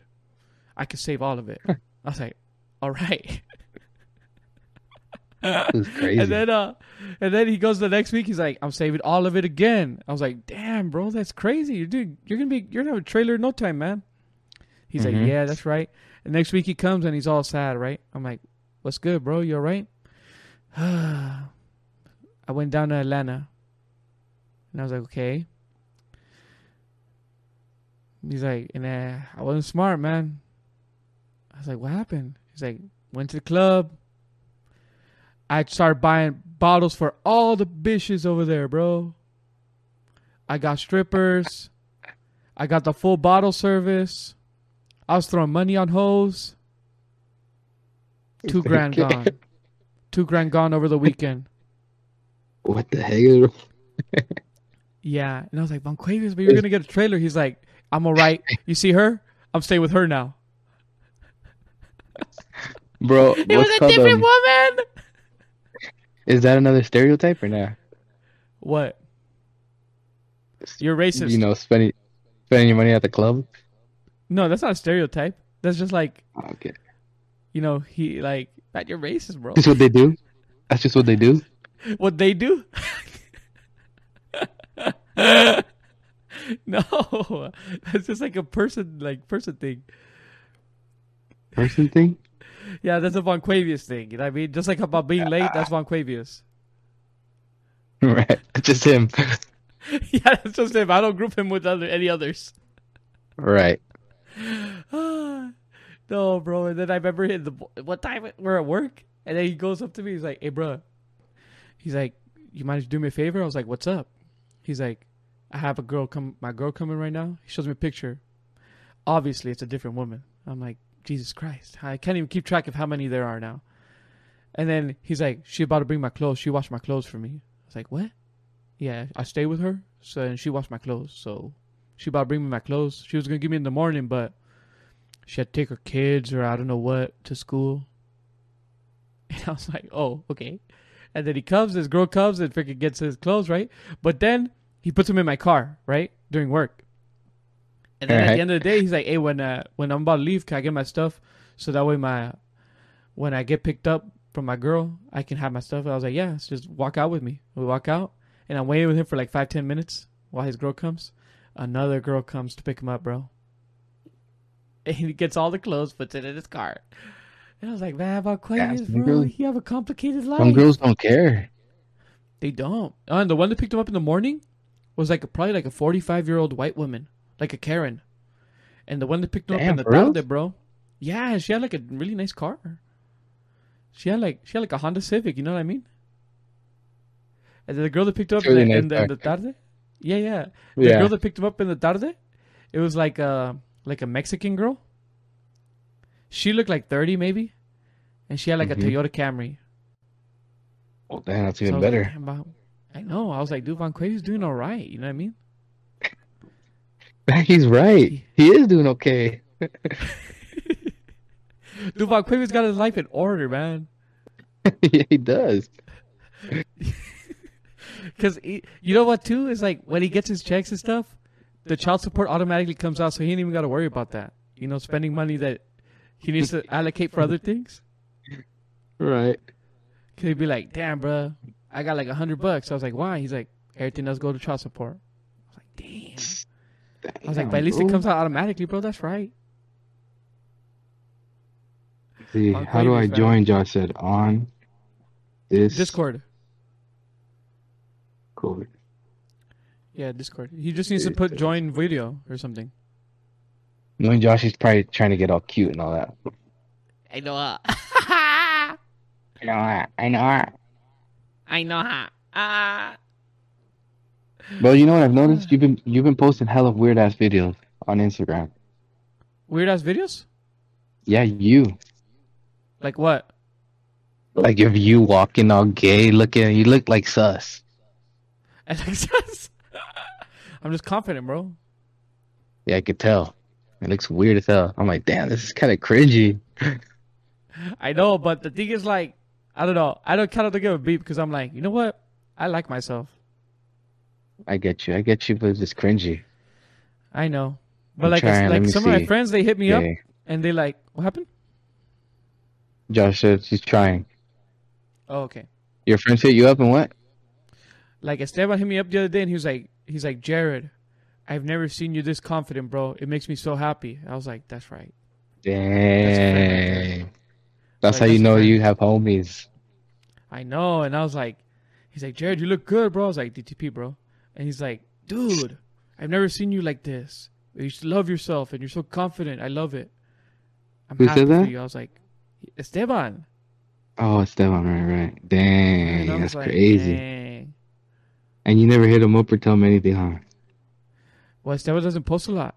I can save all of it. I was like, all right. It crazy. And then uh and then he goes the next week, he's like, I'm saving all of it again. I was like, damn, bro, that's crazy. You're doing you're gonna be you're gonna have a trailer in no time, man. He's like, Mhm. Yeah, that's right. And next week he comes and he's all sad, right? I'm like, What's good, bro? You alright? I went down to Atlanta. And I was like, Okay. He's like, and uh, I wasn't smart, man. I was like, what happened? He's like, went to the club. I started buying bottles for all the bitches over there, bro. I got strippers. I got the full bottle service. I was throwing money on hoes. Two grand gone. Two grand gone over the weekend. What the heck? Yeah. And I was like, Von Quavius, but you're going to get a trailer. He's like, I'm all right. You see her? I'm staying with her now. Bro, It was a different um, woman. Is that another stereotype or not? What? You're racist. You know, spending spending your money at the club. no, that's not a stereotype. That's just like, Okay, you know, he like, that you're racist, bro. that's what they do. That's just what they do. what they do? no, that's just like a person, like person thing. Person thing. Yeah, that's a Von Quavius thing. You know what I mean? Just like about being late, that's Von Quavius. Right, just him. yeah, that's just him. I don't group him with other any others. Right. no, bro. And then I remember in the what time we're at work, and then he goes up to me. He's like, "Hey, bro." He's like, "You mind to do me a favor?" I was like, "What's up?" He's like, "I have a girl come, my girl coming right now." He shows me a picture. Obviously, it's a different woman. I'm like, Jesus Christ! I can't even keep track of how many there are now. And then he's like, "She about to bring my clothes. She washed my clothes for me." I was like, "What?" Yeah, I stay with her, so and she washed my clothes. So she about to bring me my clothes. She was gonna give me in the morning, but she had to take her kids or I don't know what to school. And I was like, oh, okay. And then he comes, this girl comes and freaking gets his clothes, right? But then he puts them in my car, right? During work. And then at the end of the day, he's like, hey, when uh, when I'm about to leave, can I get my stuff? So that way my when I get picked up from my girl, I can have my stuff. I was like, yeah, let's just walk out with me. We walk out and I'm waiting with him for like five, ten minutes while his girl comes. Another girl comes to pick him up, bro. And he gets all the clothes, puts it in his car. And I was like, man, about some bro, girls- you have a complicated life. Some girls don't care. They don't. Oh, and the one that picked him up in the morning was like a, probably like a 45 year old white woman, like a Karen. And the one that picked him up in Damn, the for real? tarde, bro. Yeah, she had like a really nice car. She had like she had like a Honda Civic, you know what I mean? And then the girl that picked him up really in, the, nice in, the, in the tarde, yeah, yeah. The Yeah. girl that picked him up in the tarde, it was like a like a Mexican girl. She looked like 30 maybe, and she had like Mhm. a Toyota Camry. Oh, damn, that's even like, better. "Damn, Von- I know. I was like, dude, Von Quavius doing all right. You know what I mean? He's right. He is doing okay. Dude, Von Quavius got his life in order, man. yeah, he does. Because you know what, too? Is like when he gets his checks and stuff, the child support automatically comes out, so he ain't even got to worry about that. You know, spending money that he needs to allocate for other things. Right. Cause he'd be like, "Damn, bro, I got like a hundred bucks." I was like, "Why?" He's like, "Everything else go to child support." I was like, "Damn." I was like, "But at least it comes out automatically, bro. That's right." See, On how do I join? Josh said on this. Discord. Discord. Yeah, Discord. He just needs to put join video or something. Knowing Josh is probably trying to get all cute and all that. I know. Uh, I know that. I know that. I know. Uh, Ah. But you know what I've noticed? You've been you've been posting hella weird ass videos on Instagram. Weird ass videos? Yeah, you. Like what? Like if you walking all gay looking, you look like sus. I'm just confident, bro. Yeah, I could tell. It looks weird as hell. I'm like, damn, this is kind of cringy. I know, but the thing is, like, I don't know. I don't kind of give a beep because I'm like, you know what? I like myself. I get you. I get you, but it's just cringy. I know, but I'm like, trying, like me some of my friends, they hit me up and they like, what happened? Josh said she's trying. Oh, okay. Your friends hit you up and what? Like Esteban hit me up the other day and he was like, he's like, Jered, I've never seen you this confident, bro. It makes me so happy. I was like, that's right. Dang. That's Like, how you know you have homies. I know. And I was like, he's like, Jered, you look good, bro. I was like, DTP, bro. And he's like, dude, I've never seen you like this. You just love yourself and you're so confident. I love it. I'm Who happy said for that? you. I was like, Esteban. Oh, Esteban, right, right. Dang, that's like, crazy. Dang. And you never hit him up or tell him anything, huh? Well, Esteban doesn't post a lot.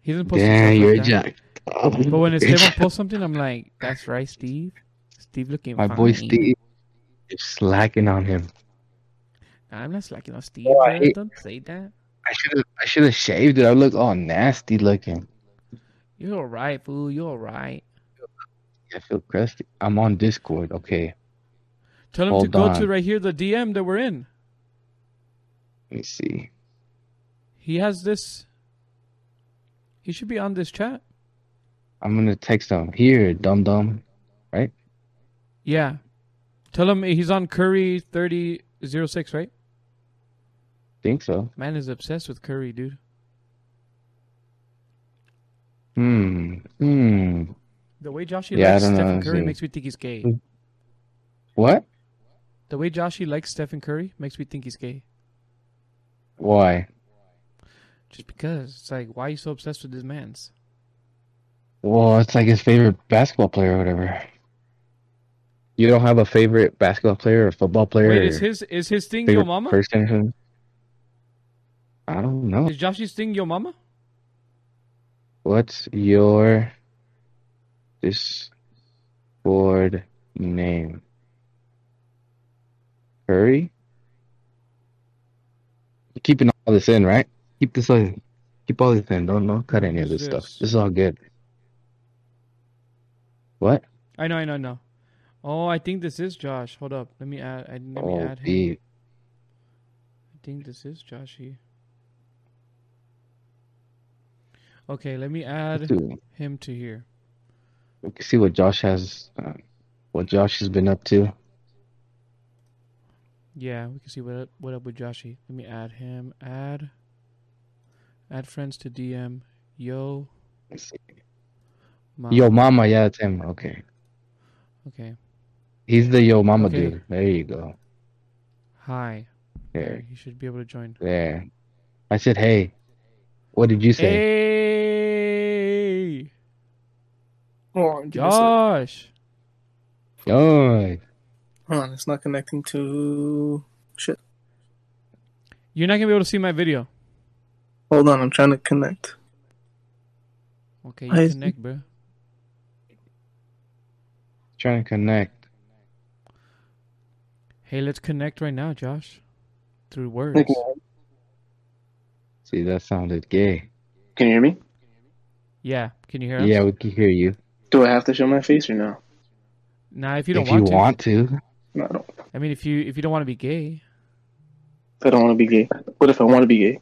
He doesn't post Dang, you're a like that. jack. Um, but when Esteban posts something, I'm like, that's right, Steve. Steve looking My boy. Steve, you're slacking on him. Nah, I'm not slacking on Steve. Oh, I hate- Don't say that. I should have, I should have shaved it. I look all nasty looking. You're all right, fool. You're all right. I feel crusty. I'm on Discord. Okay, Tell him to Hold go on. to right here, the DM that we're in. let me see. He has this. He should be on this chat. I'm gonna text him here, dum dum. Right? Yeah. Tell him he's on Curry 3006, right? Think so. Man is obsessed with Curry, dude. Hmm. Hmm. The way Joshy Yeah, likes know, Stephen Curry makes me think he's gay. What? The way Joshy likes Stephen Curry makes me think he's gay. Why? Just because. It's like, why are you so obsessed with this man's? Well, it's like his favorite basketball player or whatever. You don't have a favorite basketball player or football player Wait, is his is his thing your Mama? person? or? I don't know. Is Joshy's thing your Mama? What's your Discord name? Curry? You're keeping all this in, right? Keep this in. Keep all this in. Don't don't cut any of Who's this stuff. this? This is all good. What? I know, I know, I know. Oh, I think this is Josh. Hold up. Let me add. I, let me Oh, add him. deep. I think this is Joshy. Okay, let me add him to here. we can see what Josh has, uh, what Josh has been up to. Yeah, we can see what up, what up with Joshy. Let me add him. Add. Add friends to DM. Yo. Let's see. Mama. Yo, mama, yeah, it's him. Okay, Okay. he's the yo mama Okay. dude. There you go. Hi. There, You should be able to join. there. I said, hey. What did you say? Hey, Hold on, give me a sec. Josh. Yo, Hold on, it's not connecting to. Shit. You're not gonna be able to see my video. Hold on, I'm trying to connect. Okay, you I- connect, bro. Trying to connect. Hey, let's connect right now, Josh. Through words. Okay. See, that sounded gay. Can you hear me? Yeah. Can you hear us? Yeah, we can hear you. Do I have to show my face or no? Nah, if you don't if want you to. want to. No, I don't. I mean, if you if you don't want to be gay, I don't want to be gay. What if I want to be gay?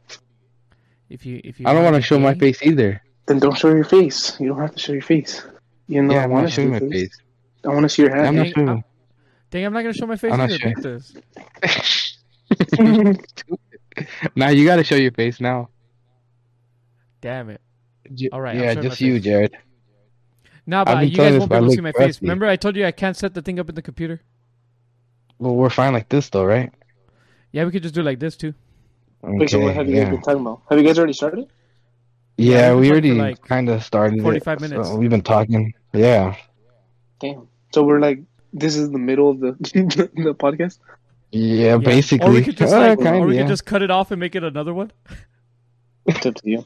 if you if you I don't wanna want to be show my face either. Then don't show your face. You don't have to show your face. You know Yeah, I I'm want not to show showing my face. face. I want to see your I'm not Dang, showing. I'm- Dang, I'm not gonna show my face I'm not either. showing. This. now you got to show your face now. Damn it. J- All right, I'll Yeah, show just you, face. Jered. Nah, I've but been you telling guys this, won't but be I able to look see my face. crusty. Remember, I told you I can't set the thing up in the computer. Well, we're fine like this though, right? Yeah, we could just do like this too. Wait, so what have you guys yeah. been talking about? Have you guys already started? Yeah, Yeah, we've we been talking already like, kind of started. it, 45 minutes. so we've been talking. Yeah. Damn. So we're like, this is the middle of the the podcast. Yeah, Yeah. basically. Or we could just like, kinda, or we yeah. could just cut it off and make it another one. It's up to you.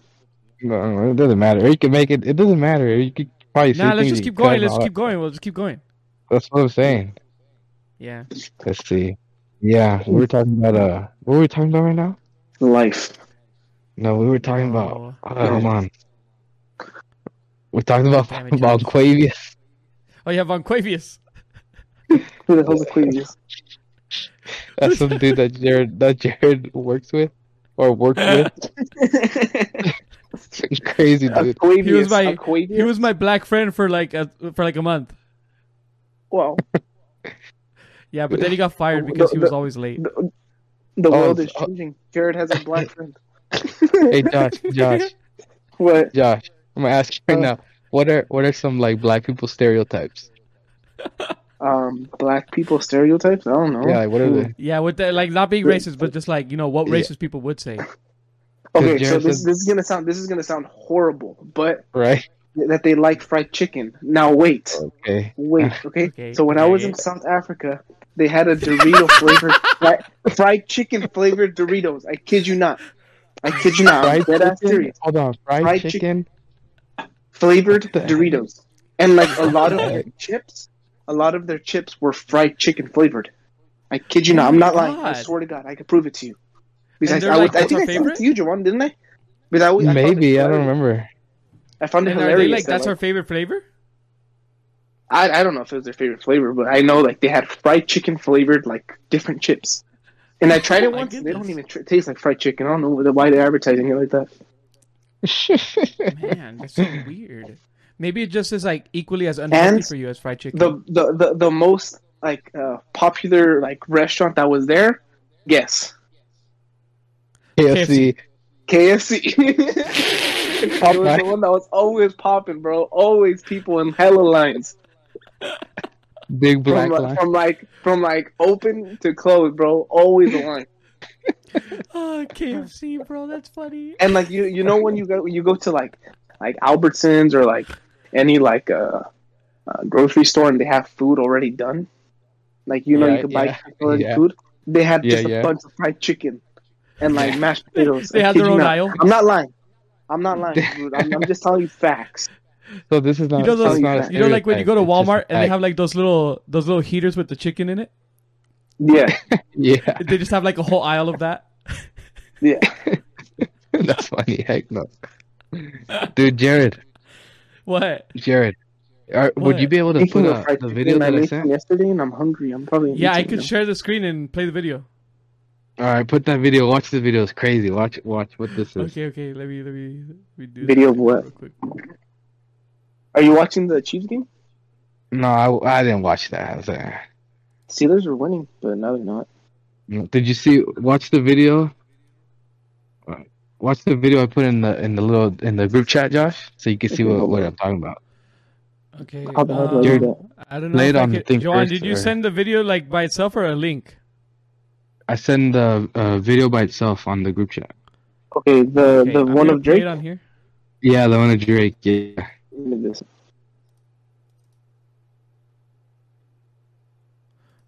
No, it doesn't matter. Or you can make it. It doesn't matter. You could probably say Nah, let's just keep going. Let's all keep going. We'll just keep going. That's what I'm saying. Yeah. Let's see. Yeah, we were talking about uh, what were we talking about right now? Life. No, we were talking Oh. about. Uh, hold on. We're talking about Damn about Josh. Quavius. Oh yeah, Von Quavius. Who the hell's the Quavius? That's some dude that Jered that Jered works with or worked with. Crazy dude. Quavius. He was my- a Quavius? He was my black friend for like a for like a month. Wow. Yeah, but then he got fired The- because he was the- always late. the, the Oh, world is oh. changing. Jered has a black friend. Hey Josh, Josh, What? Josh. I'm gonna ask you right Uh. now. What are what are some like black people stereotypes? Um, black people stereotypes? I don't know. Yeah, like, what are they? Yeah, with the, like not being racist, but just like you know what Yeah. racist people would say. Okay, Jered so this, this is gonna sound this is gonna sound horrible, but Right? that they like fried chicken. Now wait, Okay. wait, okay. Okay, so when I was okay. in South Africa, they had a Dorito flavored fried, fried chicken flavored Doritos. I kid you not. I kid you not. I'm dead ass serious. Hold on, fried, Fried chicken. Flavored What the heck? Doritos, and like a lot of their chips, a lot of their chips were fried chicken flavored. I kid you not. Oh I'm my not lying. I swear to God, I could prove it to you. Because I, I, like, would, I think I favorite? to you, Jhovan, didn't I? Because I, I Maybe I don't remember. I found it And hilarious. like that, that's like, our favorite flavor? I, I don't know if it was their favorite flavor, but I know like they had fried chicken flavored like different chips. And I tried Oh it my once. They don't even tr- taste like fried chicken. I don't know why they're advertising it like that. Man, that's so weird. Maybe it just is like equally as unhealthy And for you as fried chicken. The the the, the most like uh, popular like restaurant that was there, guess KFC. KFC. it was the one that was always popping, bro. Always people in hella lines. Big black From, like- line. from like from like open to close, bro. Always a line. oh, KFC, bro, that's funny. and like you you know when you go you go to like like Albertsons or like any like uh, uh grocery store and they have food already done like you know Yeah, you can buy yeah, already yeah. food they had Yeah, just a bunch of fried chicken and like mashed potatoes They I had their own not. aisle. I'm not lying I'm not lying dude. I'm, I'm just telling you facts So this is not. You know those, not you know, like when you go to stereotype, it's just a Walmart and they have like those little those little heaters with the chicken in it. Yeah Yeah, They just have like a whole aisle of that. yeah that's funny. Heck no, dude. Jered, What? Jered, are, would you be able to Speaking put of uh, the video that I sent? yesterday and I'm hungry I'm probably Yeah, I could them. share the screen and play the video. All right, put that video. Watch the video. It's crazy. Watch, watch what this is. Okay, okay. Let me let me let me do Video of what? are you watching the Chiefs game No, I, I didn't watch that. I was like, Steelers are winning but no they're not Did you see? Watch the video. Watch the video I put in the in the little in the group chat, Josh, so you can see what, what I'm talking about. Okay. How the hell do I um, do Jered, that? I don't know. lay if it on the thing Joanne, did you or- send the video like by itself or a link? I send the uh, video by itself on the group chat. Okay, the Okay, the I'm one of play Drake. on here. Yeah, the one of Drake. Yeah. Look at this.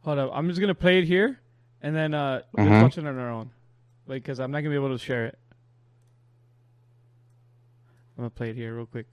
Hold up. I'm just gonna play it here, and then uh, let's Uh-huh. watch it on our own, like because I'm not gonna be able to share it. I'm gonna play it here real quick.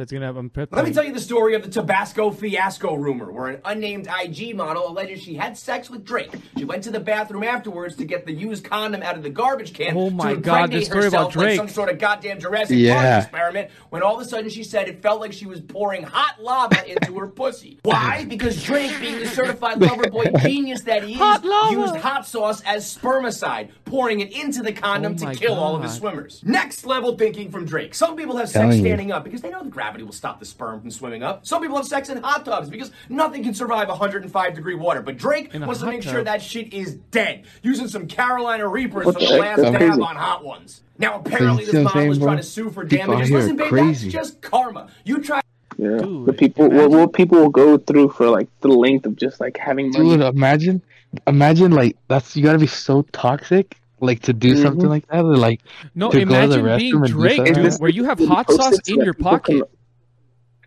So it's gonna have. I'm Let me tell you the story of the Tabasco fiasco rumor, where an unnamed IG model alleges she had sex with Drake. She went to the bathroom afterwards to get the used condom out of the garbage can Oh my to God, impregnate this story about herself like some sort of goddamn Jurassic Yeah. Park experiment. When all of a sudden she said it felt like she was pouring hot lava into her pussy. Why? Because Drake, being the certified lover boy genius that he is, Hot used hot sauce as spermicide, pouring it into the condom Oh to my kill all of his swimmers. Next level thinking from Drake. Some people have sex Telling you. standing up because they know the gravity will stop the sperm from swimming up. Some people have sex in hot tubs because nothing can survive 105 degree water. But Drake In wants to make tub. sure that shit is dead, using some Carolina Reapers What for the the last That's dab crazy. on hot ones. Now apparently this what I'm model saying, was trying to sue for damages. here Listen, are babe, crazy. that's just karma. You try Yeah, Dude, the people, what, what people will go through for like the length of just like having money. Dude, imagine, imagine like that's you gotta be so toxic, like to do Mhm. something like that, or like No, to go to the imagine being restroom and do Drake, dude, where you have hot sauce in your pocket.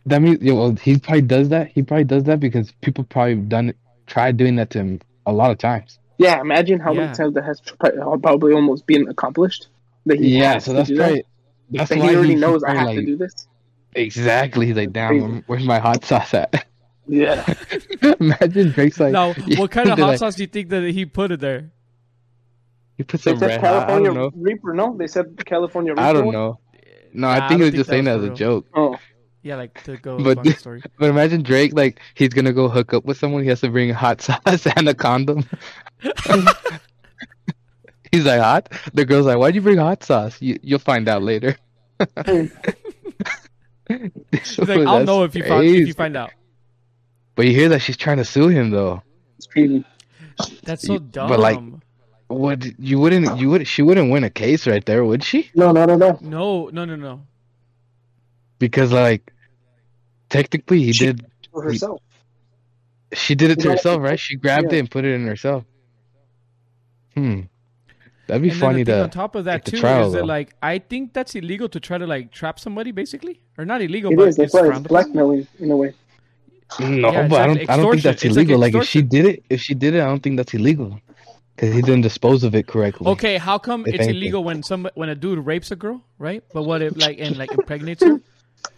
that means yeah, well, he probably does that. He probably does that because people probably done it, tried doing that to him a lot of times. Yeah, imagine how Yeah. many times that has probably almost been accomplished. That he Yeah, so that's do that. probably that's That why he already he- knows he I have probably, to do this. Exactly. He's like, damn, Crazy. where's my hot sauce at? Yeah, imagine Drake's like, now, what kind of hot like, sauce do you think that he put in there? He put some said red hot. I California don't know. Reaper. No, they said California Reaper. I don't know. No, Nah, I I think he don't was think just that saying was that as a real. joke. Oh, Yeah, like to go But- along the story. But imagine Drake, like, he's gonna go hook up with someone. He has to bring hot sauce and a condom. he's like, hot? The girl's like, why'd you bring hot sauce? You, you'll find out later. He's like, I'll know if you find if you find out. But you hear that she's trying to sue him, though. it's crazy. That's so dumb. but, like- Would you wouldn't you would she wouldn't win a case right there, would she? No, no, no, no. no, no, no, no. Because like technically he She- did For herself. she did it to Yeah, herself, right? She grabbed yeah. it and put it in herself. Hmm. That'd be and funny the to on top of that take too trial, is that though. like I think that's illegal to try to like trap somebody basically, or not illegal, It but is. It's why it's frowned in a way. No, Yeah, but I don't. I don't think that's It's like illegal. Like, if she did it, if she did it, I don't think that's illegal because he didn't dispose of it correctly. Okay, how come If it's anything. illegal when some when a dude rapes a girl, right? But what if like and like impregnates her?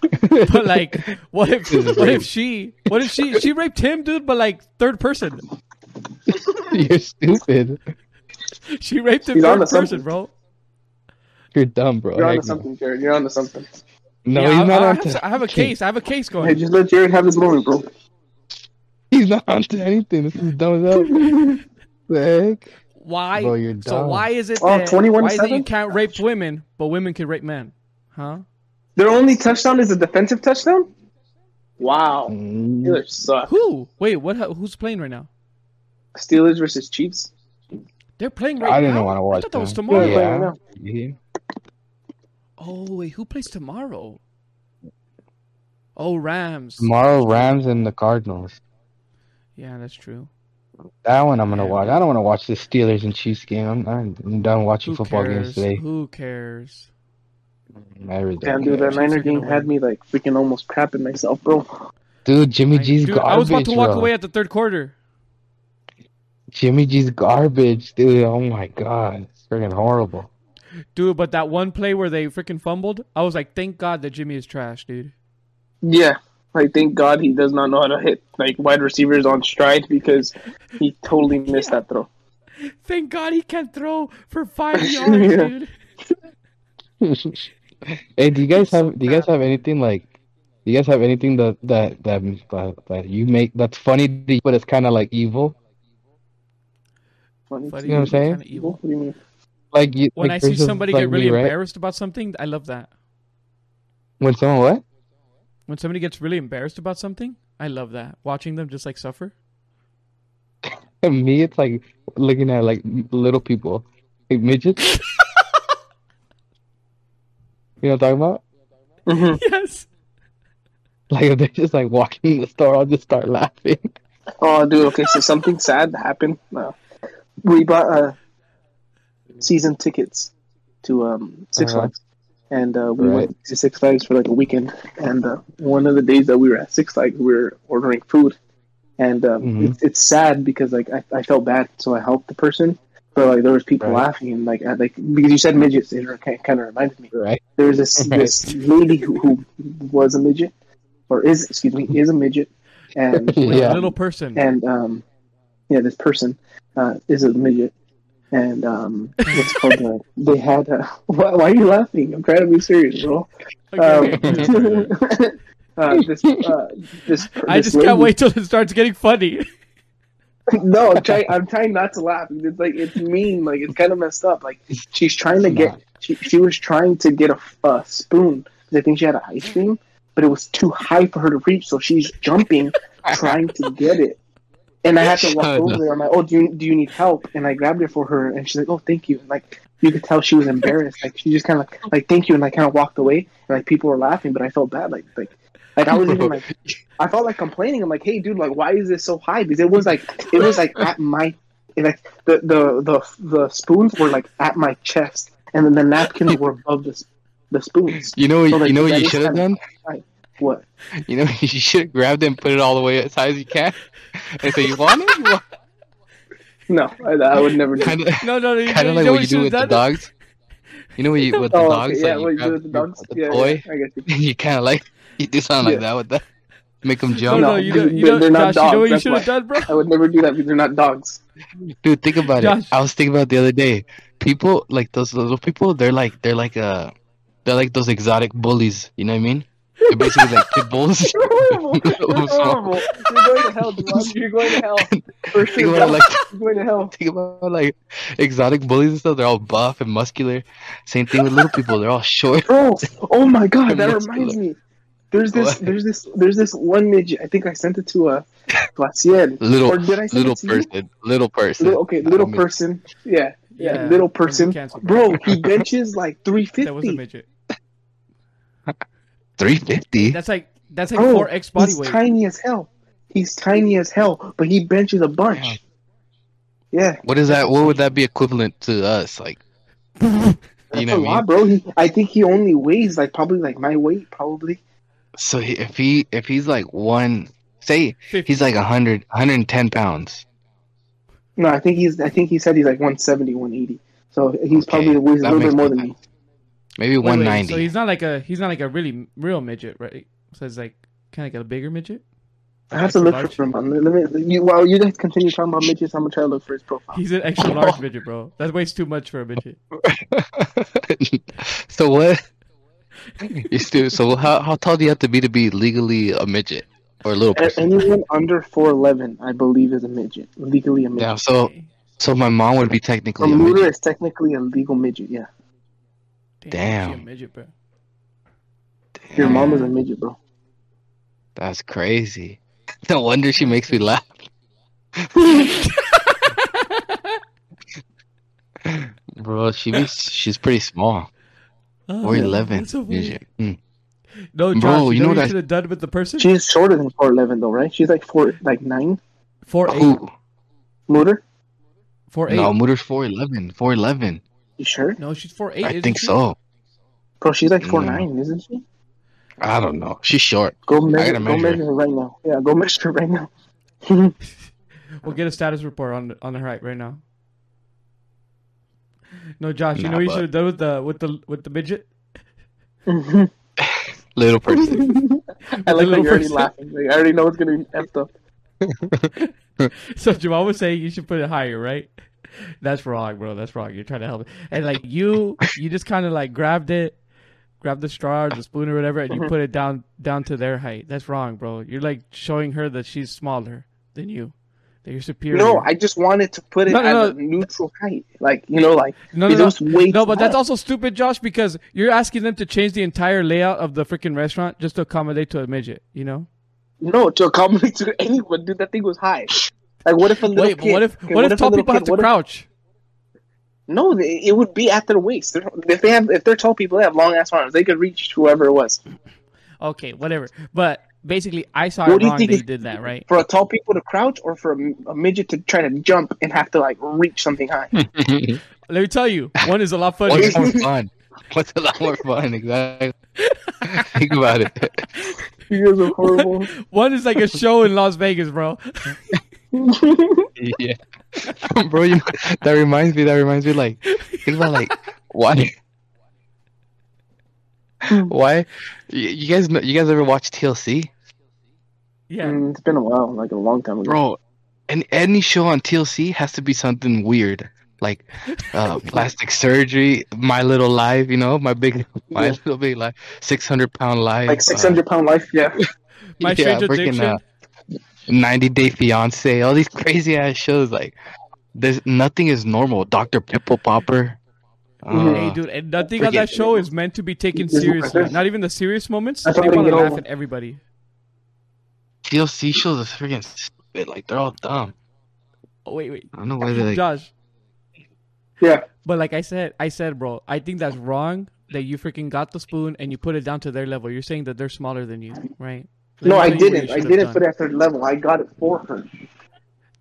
but like, what if This what if she what if she she raped him, dude? But like third person, You're stupid. she raped him He's third person, something. bro. You're dumb, bro. You're Heck onto something, Jered. You're onto something. No, Yeah, he's I, not I, onto. have, I have a case. I have a case Hey, going. just let Jered have his moment, bro. He's not onto anything. This is dumb as hell. The? Why? Bro, you're so why is it Oh, that 21 why is it you seven? can't rape women, but women can rape men? Huh? Their only touchdown is a defensive touchdown. Wow, Mm, Steelers suck. Who? Wait, what? Who's playing right now? Steelers versus Chiefs. They're playing right now. I didn't now. want to watch I thought that was tomorrow. Yeah, I yeah. Oh wait, who plays tomorrow? Oh, Rams. Tomorrow, Rams and the Cardinals. Yeah, that's true. That one I'm gonna Yeah. watch. I don't want to watch the Steelers and Chiefs game. I'm, I'm, I'm done watching Who football cares? games today. Who cares? I really Damn, dude, that Niner Chiefs are game had me like freaking almost crapping myself, bro. Dude, Jimmy I, G's dude, garbage. I was about to walk bro. away at the third quarter. Jimmy G's garbage, dude. Oh my god, it's freaking horrible. Dude, but that one play where they freaking fumbled, I was like, thank God that Jimmy is trash, dude. Yeah, like thank God he does not know how to hit like wide receivers on stride because he totally missed that throw. Thank God he can't throw for five yards, dude. hey, do you guys have? Do you guys have anything like? Do you guys have anything that that that that, that you make that's funny, you, but it's kind of like evil? Funny. Funny, You know what I'm saying? kinda evil. What do you mean? Like you, When like, I see somebody like get really me, right? embarrassed about something, I love that. When someone what? When somebody gets really embarrassed about something, I love that. Watching them just like suffer. Me, it's like looking at like little people, like midgets. you know what I'm talking about? Mhm. yes. Like if they're just like walking in the store, I'll just start laughing. Oh, dude. Okay, so something sad happened. Uh, we bought uh, season tickets to um, Six Uh-huh. Flags, and uh, we Right. went to Six Flags for like a weekend. And uh, one of the days that we were at Six Flags, we were ordering food, and um, Mhm. it's, it's sad because like I, I felt bad, so I helped the person. But like there was people Right. laughing and like I, like because you said midgets, it kind of reminded me. Right? There was this Right. this lady who, who was a midget, or is excuse me, is a midget, and Yeah. a little person. and um, yeah, this person uh, is a midget, and um, what's it called? Uh, they had. Uh, why, why are you laughing? I'm trying to be serious, bro. Okay, Um, uh, this uh, this. I this just can't wait till it starts getting funny. no, I'm trying. I'm trying not to laugh. It's like it's mean. Like it's kind of messed up. Like she's trying to get. She, she was trying to get a, a spoon. 'cause I think she had an ice cream, but it was too high for her to reach. So she's jumping, trying to get it. And I had to walk over there. I'm like, "Oh, do you do you need help?" And I grabbed it for her, and she's like, "Oh, thank you." And like you could tell she was embarrassed. Like she just kind of like, like thank you, and I kind of walked away. And like people were laughing, but I felt bad. Like like Like I was even like, I felt like complaining. I'm like, hey, dude, like, why is this so high? Because it was like, it was like at my, like the the the the spoons were like at my chest, and then the napkins were above the the spoons. You know, So, like, you know what you should have done. What? You know, you should have grabbed it and put it all the way as high as you can, and say, "You want it?" You want No, I, I would never do. kind of, No, no, no. You, kind of like know what you do should've with the done? dogs. You know what you with the Oh, dogs? okay, yeah, like, what you do with the dogs? the Yeah, toy. yeah, I guess you. you kind of like you do something like that with that. Make them jump. no, No, you know, you they're- know, they're not Josh, you know what you should have done, bro? I would never do that because they're not dogs. Dude, think about Josh. it. I was thinking about it the other day. People like those little people. They're like they're like uh they're like those exotic bullies. You know what I mean? They're basically like pit bulls. You're horrible. You're horrible. You're going to hell, Devon. You're going to hell. For think sure. about like You're going to hell. think about like exotic bullies and stuff. They're all buff and muscular. Same thing with little people. They're all short. Bro, oh my god, that Let's reminds me. There's this, What? there's this, there's this one midget. I think I sent it to uh, a Glacier. Little Or did I send little it to you? person. Little person. Little, okay, little person. Yeah, yeah, Yeah, little person. Bro, he benches like 350. That was a midget. Three fifty. That's like that's like Bro, four X body he's weight. tiny as hell. He's tiny as hell, but he benches a bunch. Yeah, What is that? What would that be equivalent to us? Like, you that's know a what I lot, mean? bro. He, I think he only weighs like probably like my weight, probably. So he, if he if he's like one, say 50. he's like 100, 110 pounds. No, I think he's. I think he said he's like 170, 180. So he's Okay, probably weighs a little bit more sense. than me. Maybe Wait, wait, 190. So he's not like a he's not like a really real midget, right? So it's like kind of like a bigger midget. I have to look large? for him. Um, Let me, you, while you guys continue talking about midgets, I'm gonna try to look for his profile. He's an extra large midget, bro. That weighs too much for a midget. so what? You still so how how tall do you have to be to be legally a midget or a little A- person? anyone under 4'11, I believe, is a midget. Legally a midget. Yeah. So so my mom would be technically a a midget. is technically a legal midget. Yeah, Damn, she a Damn. midget, bro. your mom is a midget, bro. That's crazy. No wonder she makes me laugh. Bro, she be, she's pretty small. Oh, Or eleven. so Mm. No, Josh, Bro, you you know know what you that- should have done with the person? She is shorter than 4'11 though, right? She's like four, like nine. Four eight. Who? Mooder, Four eight. No, Mooder's 4'11. 4'11. You sure? No, she's four eight. I think she? so. Bro, she's like mm. No. 4'9, isn't she? I don't know. She's short. Go I measure, gotta go measure. measure her right now. Yeah, go measure her right now. We'll get a status report on on her height right now. No, Josh, you Nah, know what you should have done with the with the with the midget. Little person. I like how little you're already laughing. Like, I already know it's gonna be effed up. So Jamal was saying you should put it higher, right? That's wrong, bro. That's wrong. You're trying to help it. And like you, you just kind of like grabbed it, grabbed the straw or the spoon or whatever, and you Mhm. put it down down to their height. That's wrong, bro. You're like showing her that she's smaller than you, that you're superior. No, I just wanted to put it No, no, at no. a neutral height. Like, you know, like, no, no, no. No, but that's also stupid, Josh, because you're asking them to change the entire layout of the freaking restaurant just to accommodate to a midget. You know? No, to accommodate to anyone, dude, that thing was high. Like, what if a little Wait, but kid? what if okay, what if a tall little people have to what if- crouch? No, they, it would be at their waist. They're, if they have, if they're tall people, they have long ass arms. They could reach whoever it was. Okay, whatever. But basically, I saw What it do you wrong think that is- you did that, right? For a tall people to crouch, or for a, a midget to try to jump and have to like reach something high. Let me tell you, one is a lot funnier. What's more fun? What's a lot more fun? Exactly. Think about it. You guys are horrible. One is like a show in Las Vegas, bro. yeah. Bro, you, that reminds me. That reminds me. Like, think about like why? why? You, you guys, know, you guys ever watch TLC, Yeah. Mm, it's been a while, like a long time ago. bro? And any show on TLC has to be something weird, like uh, plastic surgery, My Little Life. You know, my big, my Yeah. little big life, six hundred pound life, Like six hundred pound life. Yeah. My yeah, Strange Addiction. uh, 90 Day Fiance, all these crazy ass shows. Like, there's nothing is normal. Doctor Pimple Popper. Uh, Hey, dude, and nothing on that show is meant to be taken seriously. Not even the serious moments. That's They why they want to laugh at everybody. TLC shows are freaking stupid. Like, they're all dumb. Oh, wait, wait. I don't know why they're like. Josh, Yeah. but like I said, I said, bro, I think that's wrong that you freaking got the spoon and you put it down to their level. You're saying that they're smaller than you, right? Let No, I tell you what you didn't. I didn't done. put it at her level. I got it for her.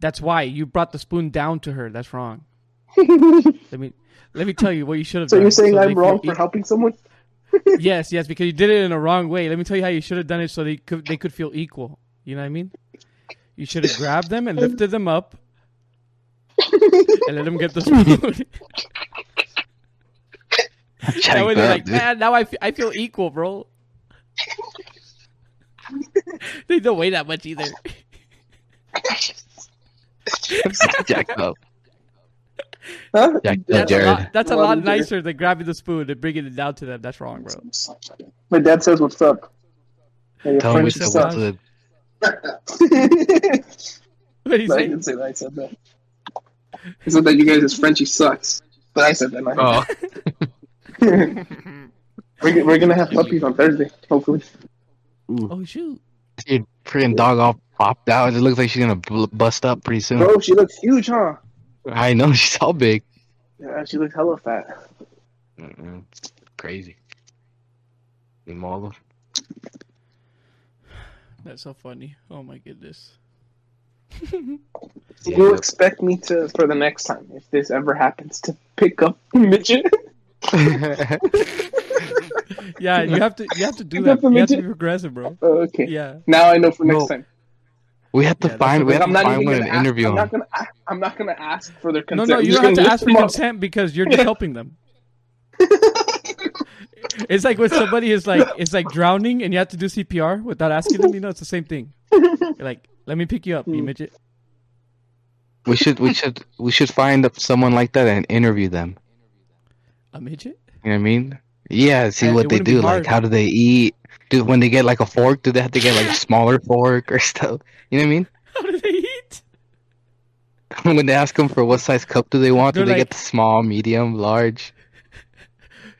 That's why you brought the spoon down to her. That's wrong. let me let me tell you what you should have So done. you're saying I'm wrong for helping someone? yes, yes, because you did it in a wrong way. Let me tell you how you should have done it so they could they could feel equal. You know what I mean? You should have grabbed them and lifted them up and let them get the spoon. that way they're like, man, now I I feel equal, bro. they don't weigh that much either. Jacked up. Huh? Jacked up, That's a lot, that's a lot Jered. nicer than grabbing the spoon and bringing it down to them. That's wrong, bro. My dad says what's up. Hey, your Tell him we said sucks. what's sucks. good. What do you No, I didn't say that. I said that. I said that you guys' Frenchie sucks. But I said that. Not Oh, we're, we're gonna have puppies on Thursday, hopefully. Oh shoot! your freaking dog all popped out. It looks like she's gonna bl- bust up pretty soon. Bro, she looks huge, huh? I know she's all big. Yeah, she looks hella fat. Mm-mm. Crazy. Ni modo. That's so funny. Oh my goodness. Yeah, you expect me to, for the next time, if this ever happens, to pick up midget? Yeah, you have to you have to do that. got the You have to be midget? progressive, bro. Oh, okay. Yeah. Now I know for next No. time. we have to Yeah, find. what We have I'm to find even one and ask, interview I'm not him. gonna. I'm not gonna ask for their consent. no, I'm you don't have to ask for up. consent because you're just helping them. It's like when somebody is like it's like drowning and you have to do CPR without asking them. You know, it's the same thing. You're like, let me pick you up, you Hmm. midget. We should. We should. We should find someone like that and interview them. A midget? You know what I mean? Yeah. See it what they do. Like, how do they eat? Do when they get like a fork? Do they have to get like a smaller fork or stuff? You know what I mean? How do they eat? when they ask them for what size cup do they want, do They're they like- get the small, medium, large?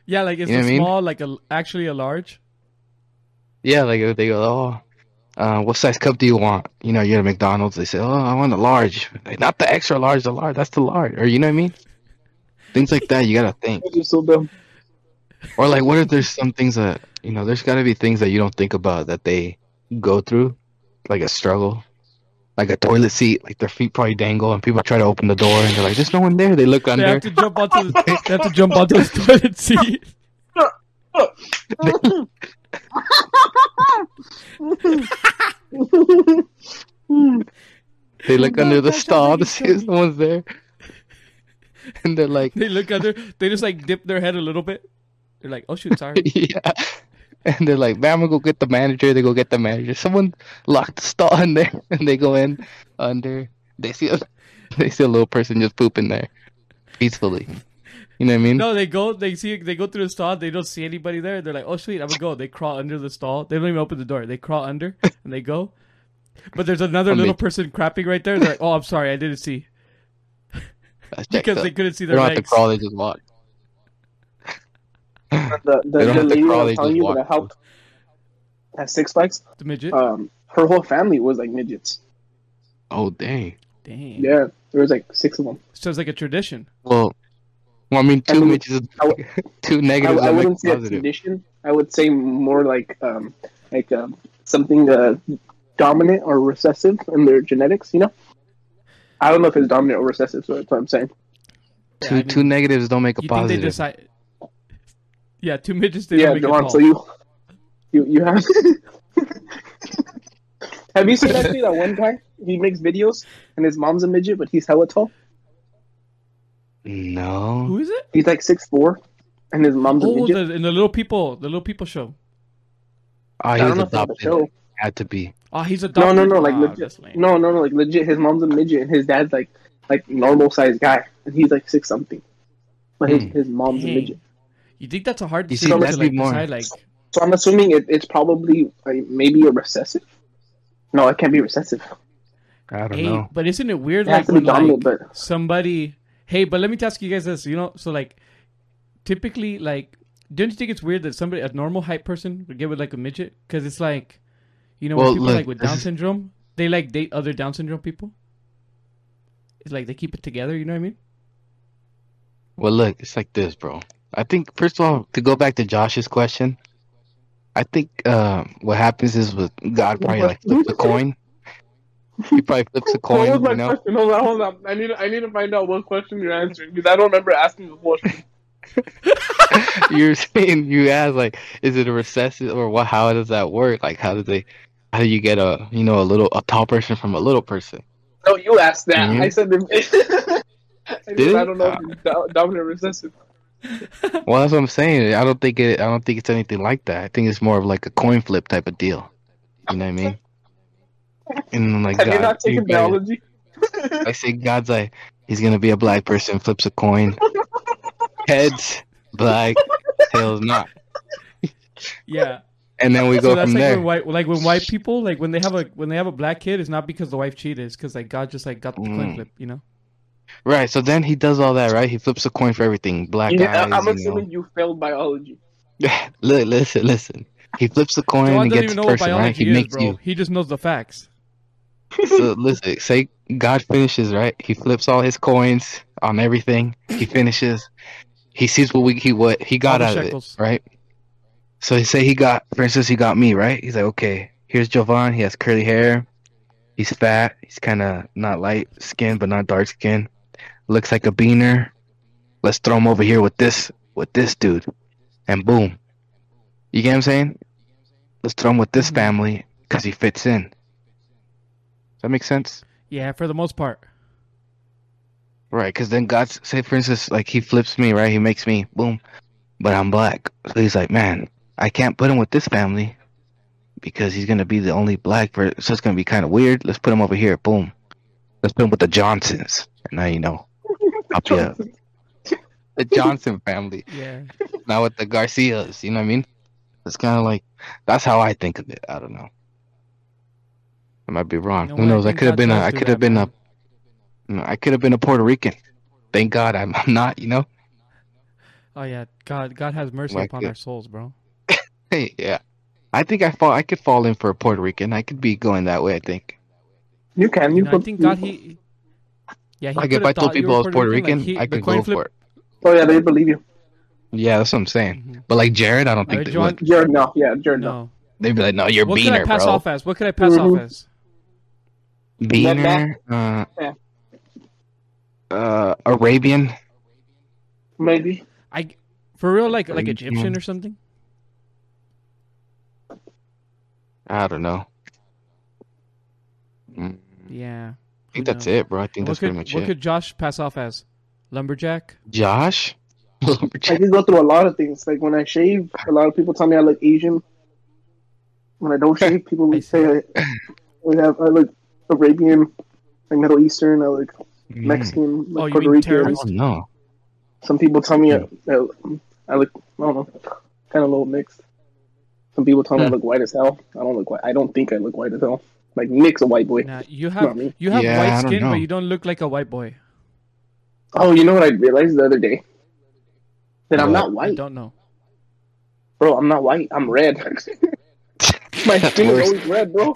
Yeah, like it's You know a what I mean? small, like a actually a large. Yeah, like if they go, oh, uh, what size cup do you want? You know, you're at McDonald's. They say, oh, I want a large, like, not the extra large, the large. That's the large, or you know what I mean? Things like that. You gotta think. You're so dumb. Or like, what if there's some things that you know? There's gotta be things that you don't think about that they go through, like a struggle, like a toilet seat. Like their feet probably dangle, and people try to open the door, and they're like, "There's no one there." They look They under. have to jump onto the, they have to jump onto the toilet seat. They look under the stall to see if Toby. someone's there, and they're like, They look under. They just like dip their head a little bit. They're like, "Oh shoot, sorry." yeah. And they're like, "Man, I'm gonna go get the manager." They go get the manager. Someone locked the stall in there, and they go in under. They see a, they see a little person just pooping there, peacefully. You know what I mean? No, they go. They see. They go through the stall. They don't see anybody there. They're like, "Oh sweet, I'm gonna go." They crawl under the stall. They don't even open the door. They crawl under and they go. But there's another Amazing. little person crapping right there. They're like, "Oh, I'm sorry, I didn't see," because up. they couldn't see They their don't have to crawl. They just walk. The, the, the lady crawl, I was telling you walk that I helped at Six Flags, The midget. um, her whole family was like midgets. Oh dang. Dang. Yeah, there was like six of them. So it's like a tradition. Well, well, I mean, I two mean, midgets, I w- two I, negatives. I that wouldn't say a tradition. I would say more like um, like um, something uh, dominant or recessive in their genetics. You know, I don't know if it's dominant or recessive. So that's what I'm saying. Yeah, Two I mean, two negatives don't make a You think they positive. decide? Yeah, two midgets. They yeah, don't make a Devon. call. So you, you, you have. have you seen actually that one guy? He makes videos, and his mom's a midget, but he's hella tall. no. Who is it? He's like six four, and his mom's a Oh, midget. the, in the little people, the little people show. Oh, I he don't was know if it's a adopted. show. Had to be. Oh, he's No, adopted. no, no, like Ah, legit. that's. No, no, no, like legit. His mom's a midget, and his dad's like like normal sized guy, and he's like six something. But his, Hmm. his mom's a midget. You think that's a hard You see, decision to that'd like be more- decide? Like, So I'm assuming it, it's probably like, maybe a recessive. No, it can't be recessive. I don't hey, know. but isn't it weird? It Like when dominant, like but somebody, hey, but let me ask you guys this. You know, so like, typically, like, don't you think it's weird that somebody, a normal height person, would get with like a midget? Because it's like, you know, when Well, people look, like with Down syndrome, they like date other Down syndrome people. It's like they keep it together. You know what I mean? Well, look, it's like this, bro. I think first of all, to go back to Josh's question, I think uh, what happens is with God probably like flips a coin. He probably flips a What was coin, my you know. question? Hold on, hold on. I need I need to find out what question you're answering because I don't remember asking the question. You're saying you ask like, is it a recessive or what? How does that work? Like, how do they? How do you get a you know a little a tall person from a little person? No, you asked that. Mhm. I said I, said, I don't know if it's dominant recessive. Well, that's what I'm saying. I don't think it. I don't think it's anything like that. I think it's more of like a coin flip type of deal. You know what I mean? And then, like Have you God, not taken biology? I say God's like he's gonna be a black person, flips a coin, heads black, tails not, Yeah. and then we So go that's from like there. when white, like when white people, like when they have a when they have a black kid, it's not because the wife cheated, it's because like God just like got the coin Mm. flip, you know. Right. So then he does all that, right? He flips a coin for everything. Black You- eyes. I'm you assuming you failed biology. know. Look, listen, listen. He flips the coin John and doesn't gets even the know what person, right? biology He is, makes bro. you. He just knows the facts. So listen, say God finishes, right? He flips all his coins on everything. He finishes. He sees what we he what he got All the out of it, right? So he say he got, for instance, he got me, right? He's like, okay, here's Jhovan. He has curly hair. He's fat. He's kind of not light skin, but not dark skin. Looks like a beaner. Let's throw him over here with this with this dude, and boom. You get what I'm saying? Let's throw him with this Mhm. family because he fits in. Does that make sense? Yeah, for the most part. Right, because then God, say for instance, like he flips me, right? He makes me boom, but I'm black. So he's like, man, I can't put him with this family because he's gonna be the only black. Per- so it's gonna be kind of weird. Let's put him over here. Boom. Let's put him with the Johnsons. And now you know, I'll the Johnson family, Yeah. not with the Garcias. You know what I mean? It's kind of like that's how I think of it. I don't know. I might be wrong. You know Who what? I knows? I could have been a. does I could have been man. a. you know, I could have been a Puerto Rican. Thank God I'm, I'm not. You know. Oh yeah, God God has mercy Like upon it. our souls, bro. Hey, yeah. I think I fall. I could fall in for a Puerto Rican. I could be going that way. I think. You can. You, You know, I think you- God he Yeah, he Like if I told people I was Puerto Rican, like, he- I could coin go flip- for it. Oh yeah, they believe you. Yeah, that's what I'm saying. Mhm. But like Jered, I don't think Alright, they John- would. Jered, no. Yeah, Jered, no. No. They'd be like, "No, you're What could I pass bro. off as? What could I pass Mhm. off as? Beaner, uh, Yeah. uh, Arabian. Maybe. I for real like like Arabian. Egyptian or something? I don't know. Mm, Yeah. I think that's it, bro. I think What that's could pretty much what it. What could Josh pass off as? Lumberjack? Josh. Lumberjack. I can go through a lot of things. Like when I shave, a lot of people tell me I look Asian. When I don't shave, people I would say I, I have I look Arabian, like Middle Eastern. I look Mm. Mexican, like Oh, Puerto mean Rican. Oh no. Some people tell me I, I, I look, I don't know, kind of a little mixed. Some people tell me I Hmm. look white as hell. I don't look white. I don't think I look white as hell. Like Nick's a white boy. Nah, you Not have me. you have Yeah, white skin, but you don't look like a white boy. Oh, you know what I realized the other day? That I'm What? not I white, don't know. bro. I'm not white. I'm red. my skin is always red, bro.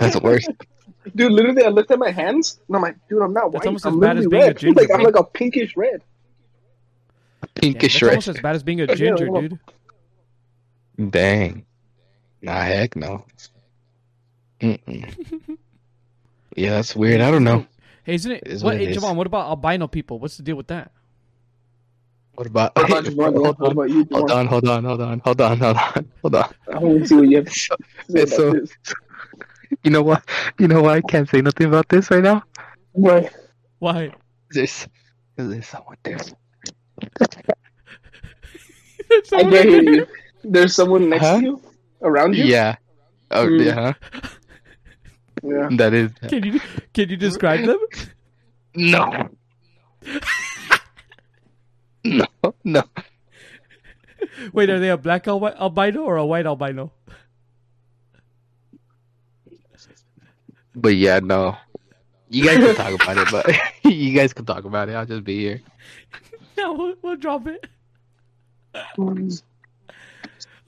That's worse. Dude, literally, I looked at my hands and I'm like, dude, I'm not That's white. almost I'm as bad as literally being a ginger, like I'm like a pinkish red. Yeah, Pinkish that's red. almost as bad as being a ginger, well- dude. Dang. Nah, heck no. Yeah, that's weird. I don't know. Hey, isn't it? It is what, what it hey. Jhovan, what about albino people? What's the deal with that? What about? What about you, Juan? hold What on, about you, hold on, hold on, hold on, hold on, hold on, hold on. I want to see what you have to So, say about so, this. you know what? You know why I can't say nothing about this right now? Right. Why? There's, there's someone there. I can't hear you. There's someone next Huh? to you, around you. Yeah. Oh, Mm. yeah. Yeah. That is. Can you can you describe them? No. no, no. Wait, are they a black albi- albino or a white albino? But yeah, no. You guys can talk about it, but you guys can talk about it. I'll just be here. Yeah, we'll, we'll drop it. Oh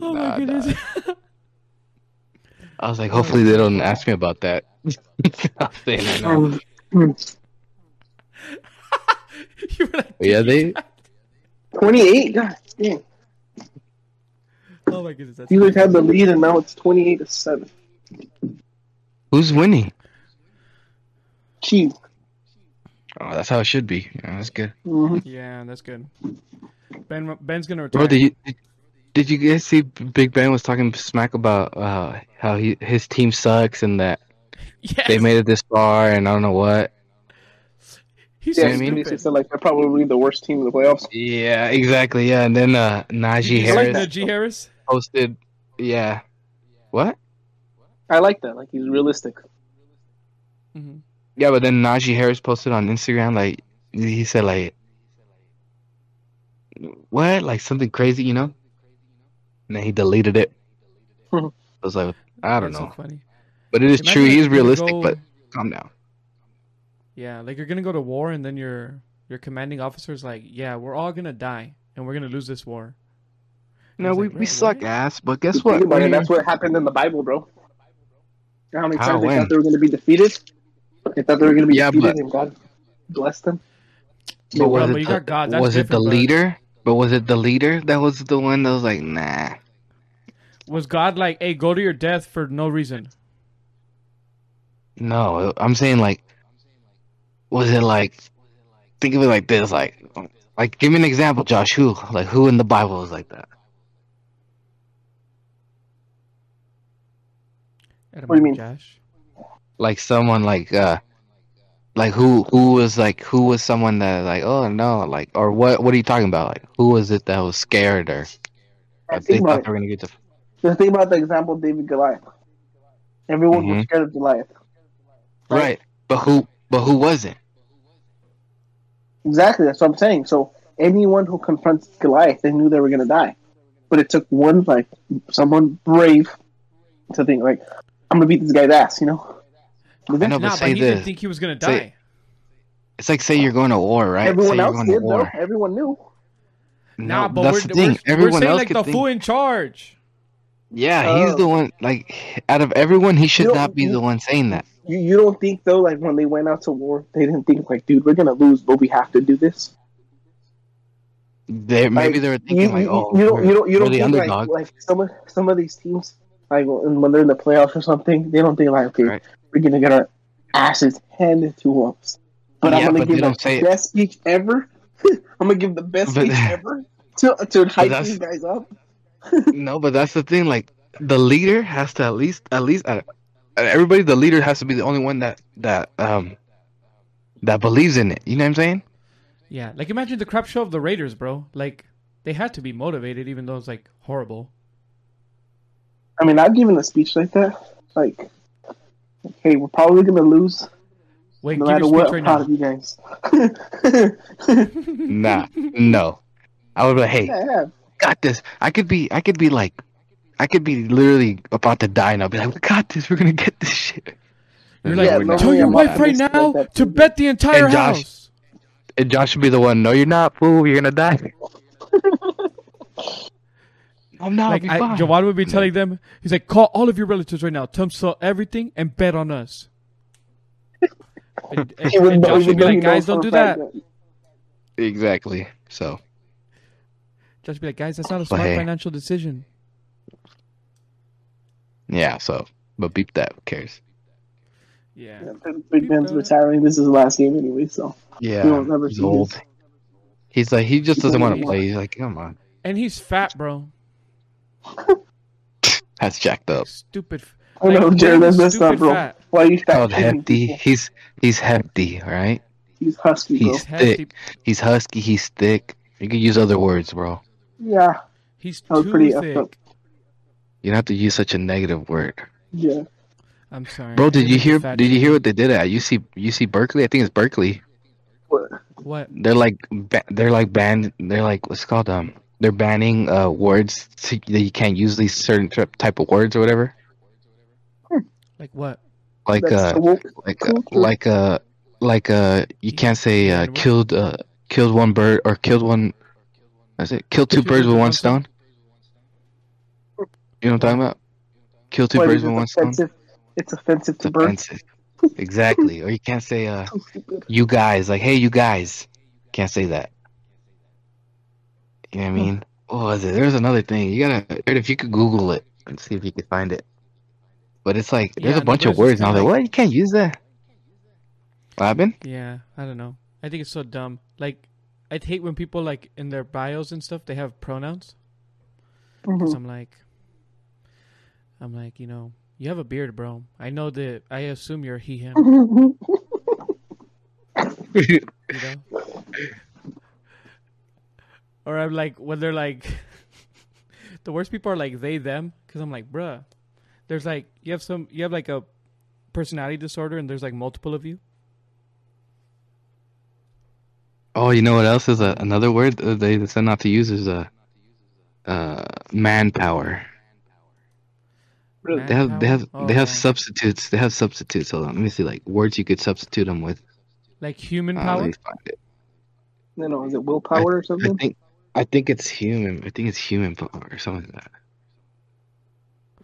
Nah, my goodness. I was like, hopefully they don't ask me about that. I'm saying that now. Um, you were like, Yeah, they- 28. God damn. Oh my goodness, that's Steelers had the lead, and now it's 28 to seven. Who's winning? Chiefs. Oh, that's how it should be. Yeah, that's good. hmm yeah, that's good. Ben Ben's gonna retire. Bro, did you did, did you guys see Big Ben was talking smack about uh, how he his team sucks and that yes. they made it this far and I don't know what. He's Yeah, so I mean? he said like they're probably the worst team in the playoffs. Yeah, exactly. Yeah, and then uh, Najee You like Harris Najee Harris? posted. Yeah, what? I like that. Like he's realistic. hmm Yeah, but then Najee Harris posted on Instagram like he said like what like something crazy, you know? And then he deleted it. Hmm. I was like, I don't That's know, So funny. but it is Imagine true. if He's realistic, go- but calm down. Yeah, like you're gonna go to war and then your your commanding officer's like, yeah, we're all gonna die and we're gonna lose this war. No, we, like, we suck what?" ass, but guess Think what? about it, That's what happened in the Bible, bro. You know how many How, times they when? thought they were going to be defeated? They thought they were going to be Yeah, defeated, but- and God blessed them. But Bro, was but it you the, got God, that's was it the different, but- leader? But was it the leader that was the one that was like, nah? Was God like, hey, go to your death for no reason? No, I'm saying like, was it like? Think of it like this, like, like give me an example, Josh. Who, like, who in the Bible is like that? What do you mean? Josh? Like someone like, uh, like who, who was like, who was someone that like, oh no, like, or what? What are you talking about? Like, who was it that was scared or I they thought they were gonna get to? Just think about the example of David Goliath. Everyone was Mhm. scared of Goliath. Right, but who, but who wasn't? Exactly, that's what I'm saying. So anyone who confronts Goliath, they knew they were going to die. But it took one, like, someone brave to think, like, I'm going to beat this guy's ass, you know? But I then know, but Nah, but say he didn't this. think he was gonna Say- die. It's like say you're going to war, right? everyone say you're else going did, to though. Everyone knew. Nah, No, but that's we're, the thing. we're, Everyone we're saying else like could the think. fool in charge. Yeah, uh, he's Oh. the one. Like, out of everyone, he should not be you- the one saying that. You, you don't think, though, like, when they went out to war, they didn't think, like, dude, we're going to lose, but we have to do this? They maybe Like, they were thinking you, like, oh, you don't, we're, you don't, you don't the think, like, underdog. like, some of, some of these teams, like, when when they're in the playoffs or something, they don't think, like, okay, Right. We're going to get our asses handed to us. But Yeah, I'm gonna they give don't like, say the it. best speech ever. I'm going to give the best But- speech ever to, to hype that's- these guys up. no, but that's the thing. Like, the leader has to at least, at least, uh, everybody, the leader has to be the only one that that um that believes in it. You know what I'm saying? Yeah, like imagine the crap show of the Raiders, bro. Like they had to be motivated, even though it's like horrible. I mean, I've given a speech like that. Like, hey, we're probably going to lose Wait, no give matter what. speech I'm right proud of you guys. Nah, no. I would be like, hey, yeah, yeah. got this. I could be, I could be like, I could be literally about to die, and I'll be like, we got this. We're gonna get this shit. You're like, Yeah, no, tell your wife right now to to bet the entire And Josh- house. And Josh should be the one. No, you're not, fool. You're gonna die. Oh, I'm not. like be I, fine. Jhovan would be telling them, he's like, call all of your relatives right now, tell them sell everything and bet on us. and, and, Even and though- Josh would be like, guys, don't for a do fact that. Exactly. So Josh would be like, guys, that's not a But smart hey. financial decision. yeah. So, but beep that. Who cares? Yeah. Yeah, Big Ben's retiring. This is the last game anyway, so Yeah. We won't never he's see old. his- He's like he just doesn't want to play. He's like, come on, And he's fat, bro. that's jacked up. Stupid. f- I know, like, Jered, that's stupid messed up, bro. fat. Why are you fat Called shaming hefty. people? He's he's hefty, all right? He's husky, bro. He's Hefty. thick. He's husky. He's thick. You can use other words, bro. Yeah, He's too pretty thick. up. You don't have to use such a negative word, yeah. I'm sorry. bro. Did I you hear? fat Did you hear what they did at UC UC Berkeley? I think it's Berkeley. What? What? They're like they're like banned. They're like what's it called um. They're banning uh words to, that you can't use these certain type of words or whatever. Like what? Like uh like uh, culture. like uh like uh you can't say uh killed uh killed one bird or killed one that's it killed two Two birds with one stone you know what i'm talking about kill two What, birds with it one stone? It's offensive it's to birds. offensive exactly or you can't say uh you guys like hey you guys can't say that You know what I mean? What was it? There's another thing. You gotta if you could Google it and see if you could find it. But it's like there's Yeah, a bunch no, of words, and I was like, like- "What? You can't use that." What happened? Yeah, I don't know. I think it's so dumb. Like, I'd hate when people like in their bios and stuff they have pronouns. Because Mhm. I'm like, I'm like, you know, you have a beard, bro. I know that. I assume you're he him. You know. Or I'm like when they're like, the worst people are like they them. Because I'm like, bruh, there's like you have some you have like a personality disorder and there's like multiple of you. Oh, you know what else is a, another word that they said not to use is a uh, manpower. Really? They have they have Manpower? they have Oh, yeah. substitutes. They have substitutes. Hold on, let me see like words you could substitute them with. Like human Uh, power. let me find it. No, no, is it willpower or I something? think I think it's human. I think it's human power or something like that.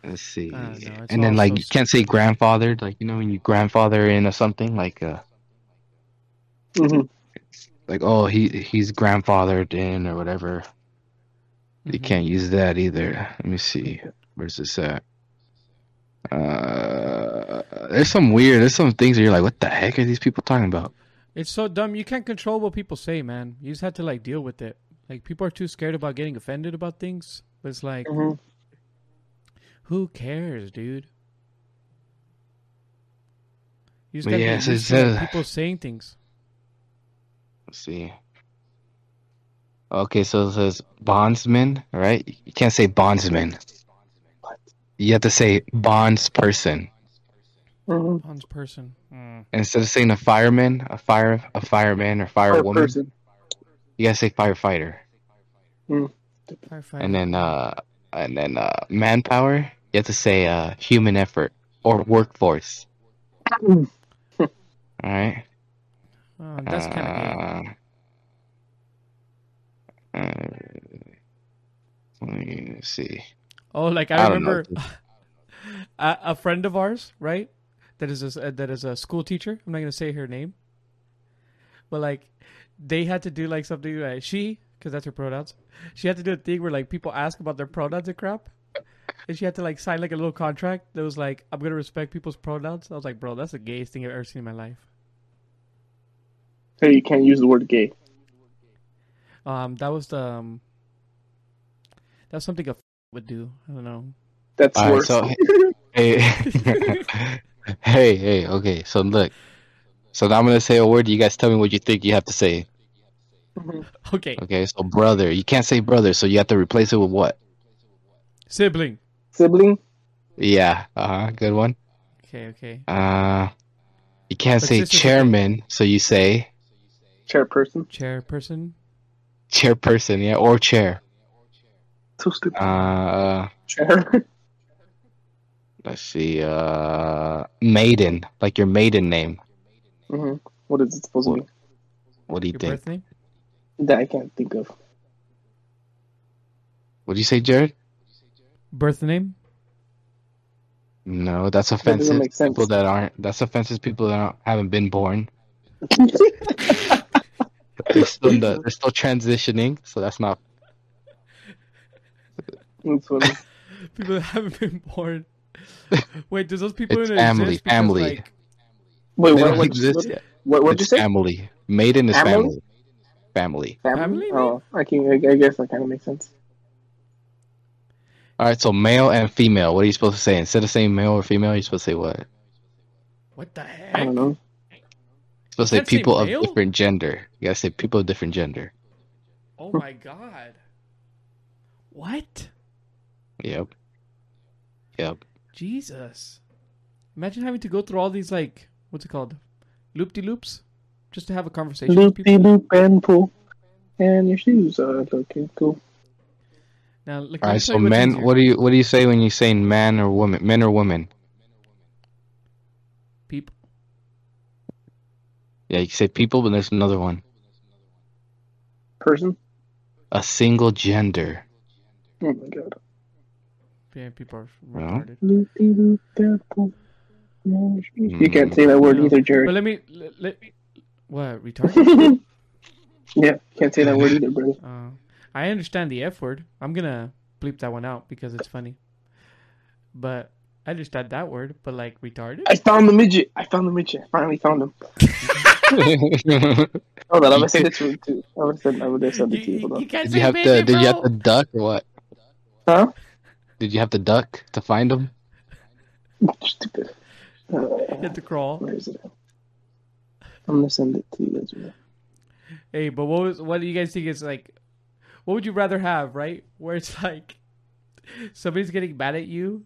Let's see. I don't know, and then like so you can't say grandfathered. Like you know when you grandfather in or something like uh Mhm. like oh he he's grandfathered in or whatever. You Mhm. can't use that either. Let me see. Where's this at? Uh, there's some weird. There's some things that you're like, what the heck are these people talking about? It's so dumb. You can't control what people say, man. You just have to like deal with it. Like people are too scared about getting offended about things. But it's like, Mhm. who cares, dude? You just gotta yeah, get so used it to like, says- people saying things. Let's see. Okay, so it says bondsman, right? You can't say bondsman. You have to say bondsperson. Mhm. Hans person. Mm. Instead of saying a fireman, a fire, a fireman or Or firewoman, person. You gotta say firefighter. Firefighter. And then, uh, and then, uh, manpower, you have to say uh, human effort or workforce. All right. oh, that's kind of gay. Uh, uh, let me see. Oh, like I I remember a, a friend of ours, right? That is a, that is a school teacher. I'm not gonna say her name, but like they had to do like something like she, because that's her pronouns. She had to do a thing where like people ask about their pronouns and crap, and she had to like sign like a little contract that was like, "I'm gonna respect people's pronouns." I was like, "Bro, that's the gayest thing I've ever seen in my life." Hey, you can't use the word gay. Um, that was the um, that's something a f- would do. I don't know. That's All right, worse. so hey, hey, hey, okay. So look, so now I'm gonna say a word. You guys tell me what you think you have to say. Mhm. Okay, Okay, so brother, you can't say brother, so you have to replace it with what? sibling. Sibling. Yeah, uh huh, good one. Okay, okay. Uh, you can't But say this is chairman, so you say Chairperson. Chairperson. chairperson, yeah, or chair. So stupid. Uh, Chair. let's see, uh, maiden, like your maiden name. hmm What is it supposed to be? What do you Your think? Birth name. That I can't think of. What do you say, Jered? Birth name. No, that's offensive. make sense. People that aren't. That's offensive. People that aren't, haven't been born. They're still, in the, they're still transitioning, so that's not. That's funny. People that haven't been born. Wait, does those people It's even family, exist? Because, family. Like, Wait, what? don't What? exist What? yet. What? What'd you say? family. Maiden is Family? Family. Family. Family, Oh, I can. I, I guess that kind of makes sense. All right, so male and female. What are you supposed to say instead of saying male or female? You're supposed to say what? What the I don't know. supposed to say can't say people of different gender. You gotta say people of different gender. Oh hmm. my god. What? Yep. Yep. Jesus. Imagine having to go through all these like what's it called? Loop de loops? Just to have a conversation with Loop de people. loop and pull, and your shoes are looking cool. Now like All let me right, so men. What do you what do you say when you say man or woman? Men or women? people Yeah, you can say people, but there's another one. Person. A single gender. Oh my god. yeah, people are retarded. Loop de loop and pull. and your shoes- You can't say that word No. either, But let me let, let what retarded? yeah, can't say that word either, brother. Uh, I understand the F word. I'm gonna bleep that one out because it's funny. But I understand that word. But like retarded. I found the midget. I found the midget. I finally found him. Hold on, I'm gonna send it to too. I'm gonna send, I'm gonna send You, it to you. you, Hold you can't did say you have to? midget, Did you have bro. to duck or what? Huh? Did you have to duck to find him? Stupid. You Uh, have to crawl. where is it? I'm gonna send it to you as well. Hey, but what was what do you guys think is like? What would you rather have, right? Where it's like somebody's getting mad at you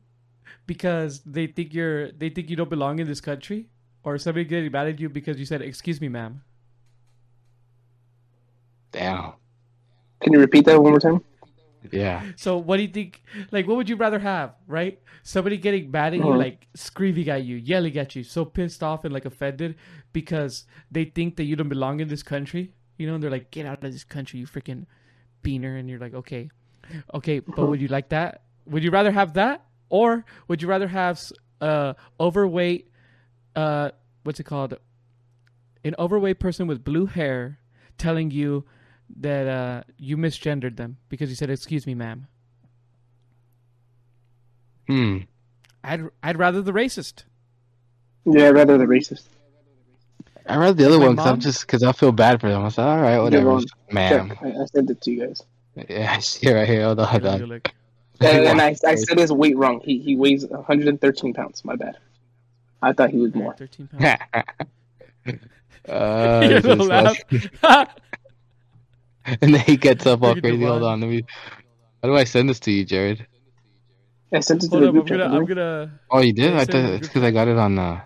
because they think you're they think you don't belong in this country, or somebody getting mad at you because you said "excuse me, ma'am." Damn. Can you repeat that one more time? Yeah. So what do you think? Like, what would you rather have, right? Somebody getting mad at you, Mhm. like screaming at you, yelling at you, so pissed off and like offended because they think that you don't belong in this country. You know, and they're like, "Get out of this country, you freaking beaner!" And you're like, "Okay, okay," but would you like that? Would you rather have that, or would you rather have uh overweight, uh, what's it called? An overweight person with blue hair telling you that uh, you misgendered them because you said "excuse me, ma'am." Hmm. I'd I'd rather the racist. Yeah, rather the racist. I read the other my one because I'm just because I feel bad for them. I said, all right, whatever, ma'am. Check. I, I sent it to you guys. Yeah, I see it right here. Hold on, hold on. like, And, and I, I said his weight wrong. He he weighs 113 pounds. My bad. I thought he was more. 13 pounds. uh, You're just the laugh. like- and then he gets up all crazy. Hold on, let me. How do I send this to you, Jered? I sent it to Hold the up, I'm group gonna, I'm gonna. Oh, you did? I send it thought it's because I got it on. Uh,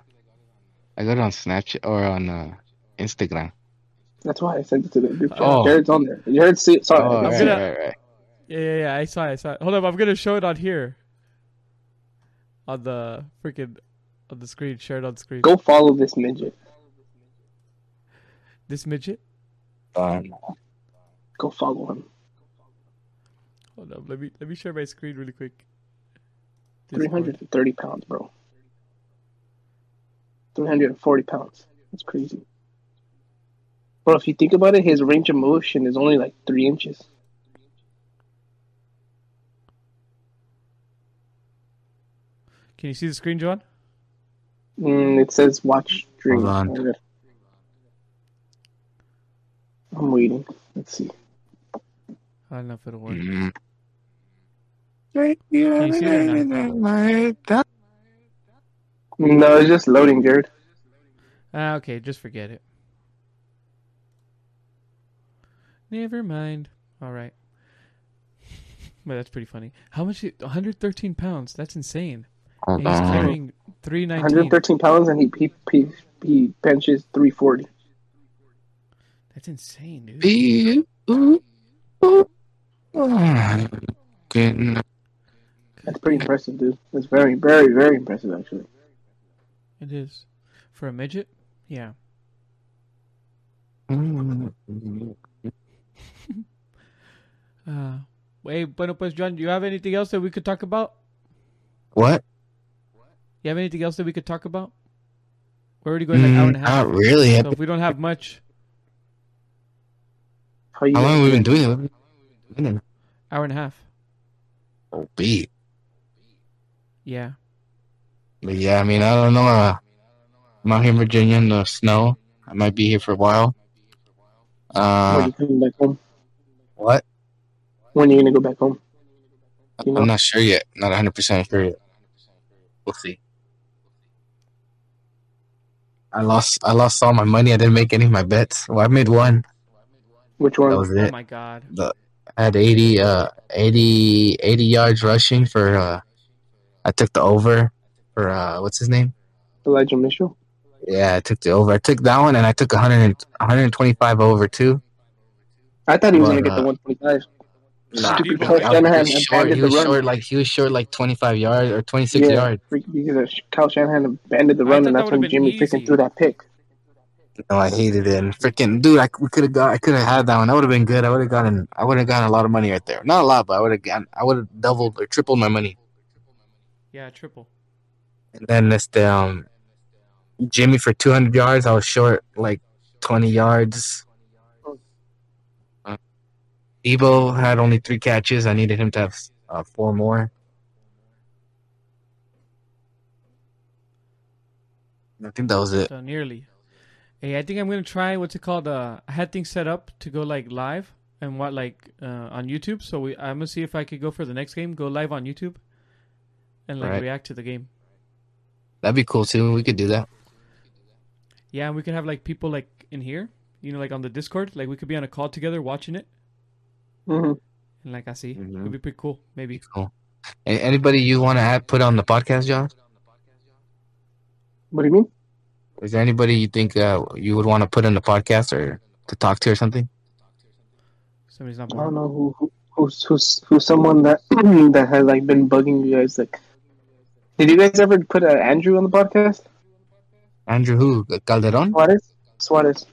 I got it on Snapchat or on uh, Instagram. That's why I sent it to the group chat. Oh. Jered's on there. Jered, see it. Sorry. Oh, I right, gonna- right, right. Yeah, yeah, yeah. I saw it. I saw it. Hold up, I'm gonna show it on here. On the freaking, on the screen. Share it on screen. Go follow this midget. This midget. Um, Go follow him. Hold up. Let me let me share my screen really quick. 330 pounds, bro. 340 pounds. That's crazy. Bro, if you think about it, his range of motion is only like three inches. Can you see the screen, John? Mm, it says watch stream. Hold on. I'm waiting. Let's see. It or not? No, it's just loading, Jered. Ah, okay. Just forget it. Never mind. All right. But that's pretty funny. How much? 113 pounds. That's insane. And he's carrying 319. 113 pounds and he he he, he benches 340. That's insane, dude. getting- That's pretty impressive, dude. That's very, very, very impressive, actually. It is. For a midget? Yeah. Uh, wait, bueno, pues, John, do you have anything else that we could talk about? What? You have anything else that we could talk about? We're already going like an hour and a Mm, half. Not really. So if we don't have much, How you How long have we been doing? doing it? We've been in- hour and a half. Oh, beat. Yeah. But yeah, I mean, I don't know. Uh, I'm out here in Virginia in the snow. I might be here for a while. When Uh, you coming back home? what? When are you gonna go back home? You know? I'm not sure yet. Not 100% sure yet. We'll see. I lost. I lost all my money. I didn't make any of my bets. Well, I made one. Which one? That one? was Oh my god. I had 80, uh, 80, 80 yards rushing for. Uh, I took the over for uh, what's his name? Elijah Mitchell. Yeah, I took the over. I took that one, and I took 100, 125 over too. I thought he was But, gonna get the uh, 125. Nah, Stupid he Kyle was Shanahan short. He the was run. short, like he was short, like 25 yards or 26 yeah, yards. freak- because Kyle Shanahan abandoned the run, and that's would've when Jimmy easy. freaking threw that pick. No, I hated it. And freaking dude, I we could have got, I could have had that one. That would have been good. I would have gotten, I would have gotten a lot of money right there. Not a lot, but I would have gotten, I would have doubled or tripled my money. Yeah, triple. And then this um, Jimmy for 200 yards. I was short like 20 yards. Deebo had only three catches. I needed him to have uh, four more. I think that was it. So nearly. Hey, I think I'm gonna try what's it called? Uh, I had things set up to go like live and what like uh, on YouTube. So we, I'm gonna see if I could go for the next game, go live on YouTube, and like Right. react to the game. That'd be cool too. We could do that. Yeah, and we could have like people like in here, you know, like on the Discord. Like we could be on a call together watching it, hmm and like I see, Mhm. it'd be pretty cool. Maybe. Cool. A- Anybody you want to add put on the podcast, John? What do you mean? Is there anybody you think uh, you would want to put in the podcast or to talk to or something? Somebody's not. I don't know who, who who's who's who's someone that that has like been bugging you guys. Like, did you guys ever put uh, Andrew on the podcast? Andrew who? Calderon? Suarez. Suarez.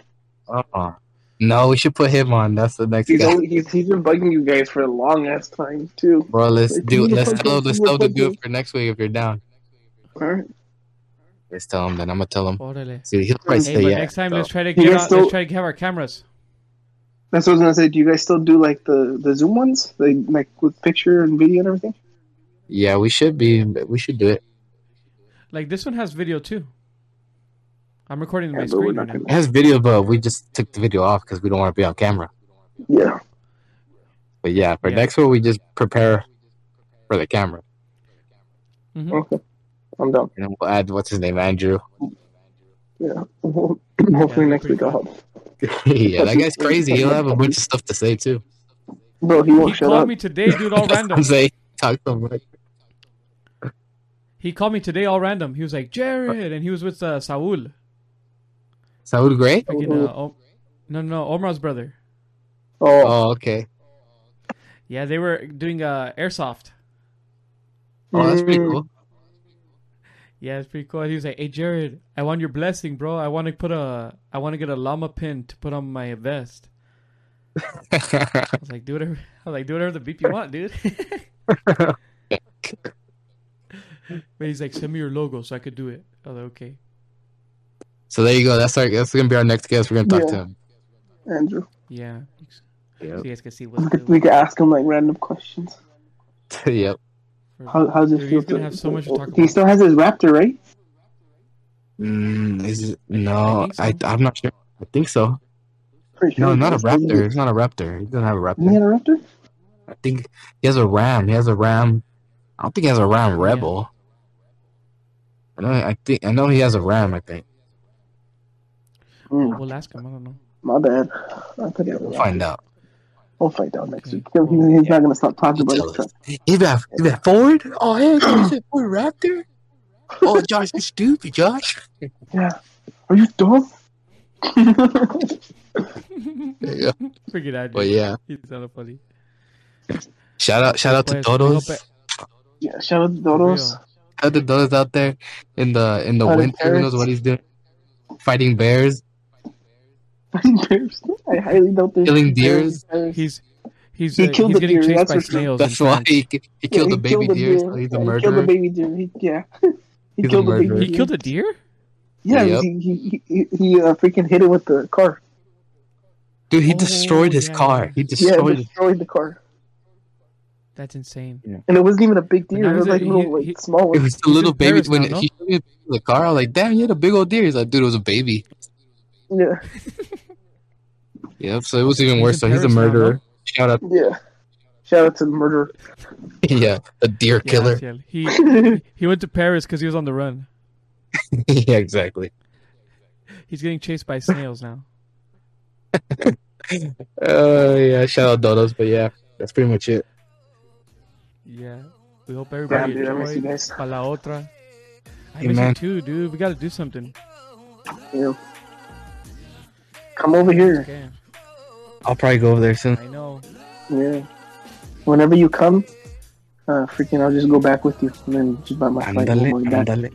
Oh. No, we should put him on. That's the next He's, guy. only, he's he's been bugging you guys for a long ass time too. Bro, let's Like, do do let's podcast, tell let's do the tell to do it for next week if you're down. All right. Let's tell him then. I'm gonna tell him. Orale. See, he'll probably Hey, say but yeah. next time so. let's try to You get guys on, still- let's try to have our cameras. That's what I was gonna say. Do you guys still do like the the Zoom ones, like like with picture and video and everything? Yeah, we should be. We should do it. Like this one has video too. I'm recording Yeah, my screen right now. It has video, but we just took the video off because we don't want to be on camera. Yeah. But yeah, for Yeah. next one, we just prepare for the camera, Mhm. Okay. I'm done. and we'll add what's his name, Andrew. Yeah. Hopefully Yeah, next week I'll help. yeah, that guy's crazy. He'll have a bunch of stuff to say too. Bro, he He won't shut called up. me today, dude, all random. I'm saying. Talk so much. He called me today, all random. He was like Jered, and he was with uh, Saul. Saul Gray? Freaking, uh, oh, no, no, Omar's brother. Oh, Oh, okay. Yeah, they were doing uh, airsoft. Oh, that's pretty cool. Yeah, it's pretty cool. He was like, "Hey, Jered, I want your blessing, bro. I want to put a, I want to get a llama pin to put on my vest." I was like, "Do whatever." I was like, "Do whatever the beep you want, dude." but he's like, "Send me your logo so I could do it." I was like, "Okay." so there you go. That's our. That's gonna be our next guest. We're gonna talk Yeah. to him. Andrew. Yeah. So Yep. you guys can see We what's could, good. we could ask him like random questions. yep. How, how's it Dude, feel? he's gonna have so much to talk He about. still has his Raptor, right? Mm, is it? No, I I, think so. I am not sure. I think so. Pretty No, sure not a Raptor. he? It's not a Raptor. He doesn't have a Isn't he Raptor. a Raptor? I think he has a Ram. He has a Ram. I don't think he has a Ram Yeah. Rebel. I know. I think I know he has a Ram. I think Mm, We'll ask him. I don't know. my bad. I thought he had a we'll find out. We'll find out next Okay. week. He's, he's not gonna stop talking He'll about tell it. us. Is that is that Ford? Oh hey, is it Ford Raptor? Oh Josh, you stupid, Josh. Yeah. Are you dumb? Yeah. Freaking out. But yeah, He's kind funny. shout out, shout out to Pues, we hope Todos. yeah. Shout out to Dodos. real. Shout out to Todos out there in the in the Out in winter. Who knows what he's doing? Fighting bears, I highly doubt there's killing deers. He's he's He uh, killed he's the getting deer, chased that's by snails. That's why France. he, he Yeah, killed he the baby killed deer. deer. So he's a Yeah, He killed murderer. the baby deer. He, yeah. He He's a killed the baby murderer. He killed a deer. Yeah, Yep. he he he, he uh, freaking hit it with the car. Dude, he Oh, destroyed his yeah. car. He destroyed it it. destroyed the car, That's insane. and it wasn't even a big deer. It was like a little he- like he- small It was the He's little baby. When now, he showed me the car, I was like, "Damn, you had a big old deer." He's like, "Dude, it was a baby." Yeah, Yep. So it was even worse. So he's a Paris now, no? murderer. Shout out, yeah. Shout out to the murderer. yeah, a deer Yeah, killer. yeah. He he went to Paris because he was on the run. yeah, exactly. He's getting chased by snails now. Uh, yeah. Shout out Dodos, but yeah, that's pretty much it. Yeah. We hope everybody Damn, dude, I miss you enjoyed. guys. Pa la otra. I Hey, miss man. you too, dude. We gotta do something. Yeah. Come over here. Okay. I'll probably go over there soon. I know. Yeah. Whenever you come, uh, freaking, I'll just go back with you, and then just buy my flight Ándale, all the way ándale.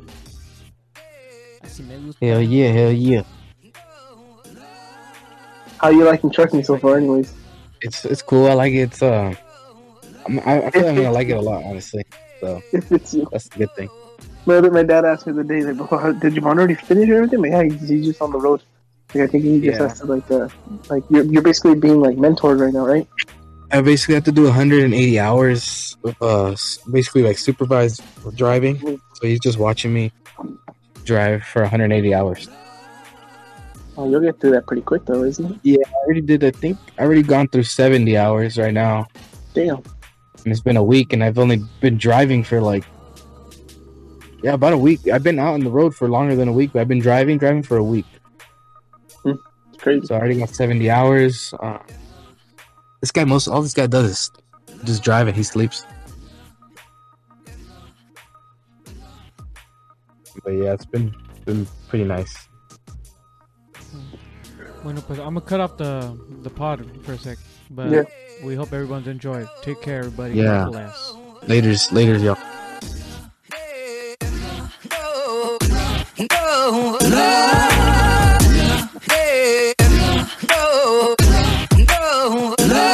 Así me gusta. Hell yeah, hell yeah. How you liking trucking so far, anyways? It's it's cool. I like it. It's uh, I'm, I, I feel like I'm gonna like it a lot, honestly. So If it's you. that's a good thing. My, my dad asked me the day, like, "Bro, how- did you already finish everything? Like, yeah, he's, he's just on the road. Like, I think he just Yeah. has to, like, uh, like you're, you're basically being, like, mentored right now, right? I basically have to do 180 hours of uh, basically like supervised driving. So he's just watching me drive for 180 hours. Oh, you'll get through that pretty quick though, isn't it? Yeah, I already did. I think I already gone through 70 hours right now, Damn. and it's been a week, and I've only been driving for like yeah, about a week. I've been out on the road for longer than a week, but I've been driving, driving for a week. Crazy. So I already got 70 hours. Uh, this guy, most all this guy does is just drive and he sleeps. But yeah, it's been been pretty nice. Hmm. Bueno, pues I'm gonna cut off the the pod for a sec, but yeah. we hope everyone's enjoyed. Take care, everybody. Yeah. Later's, later's, y'all. No, no, no no, no, no.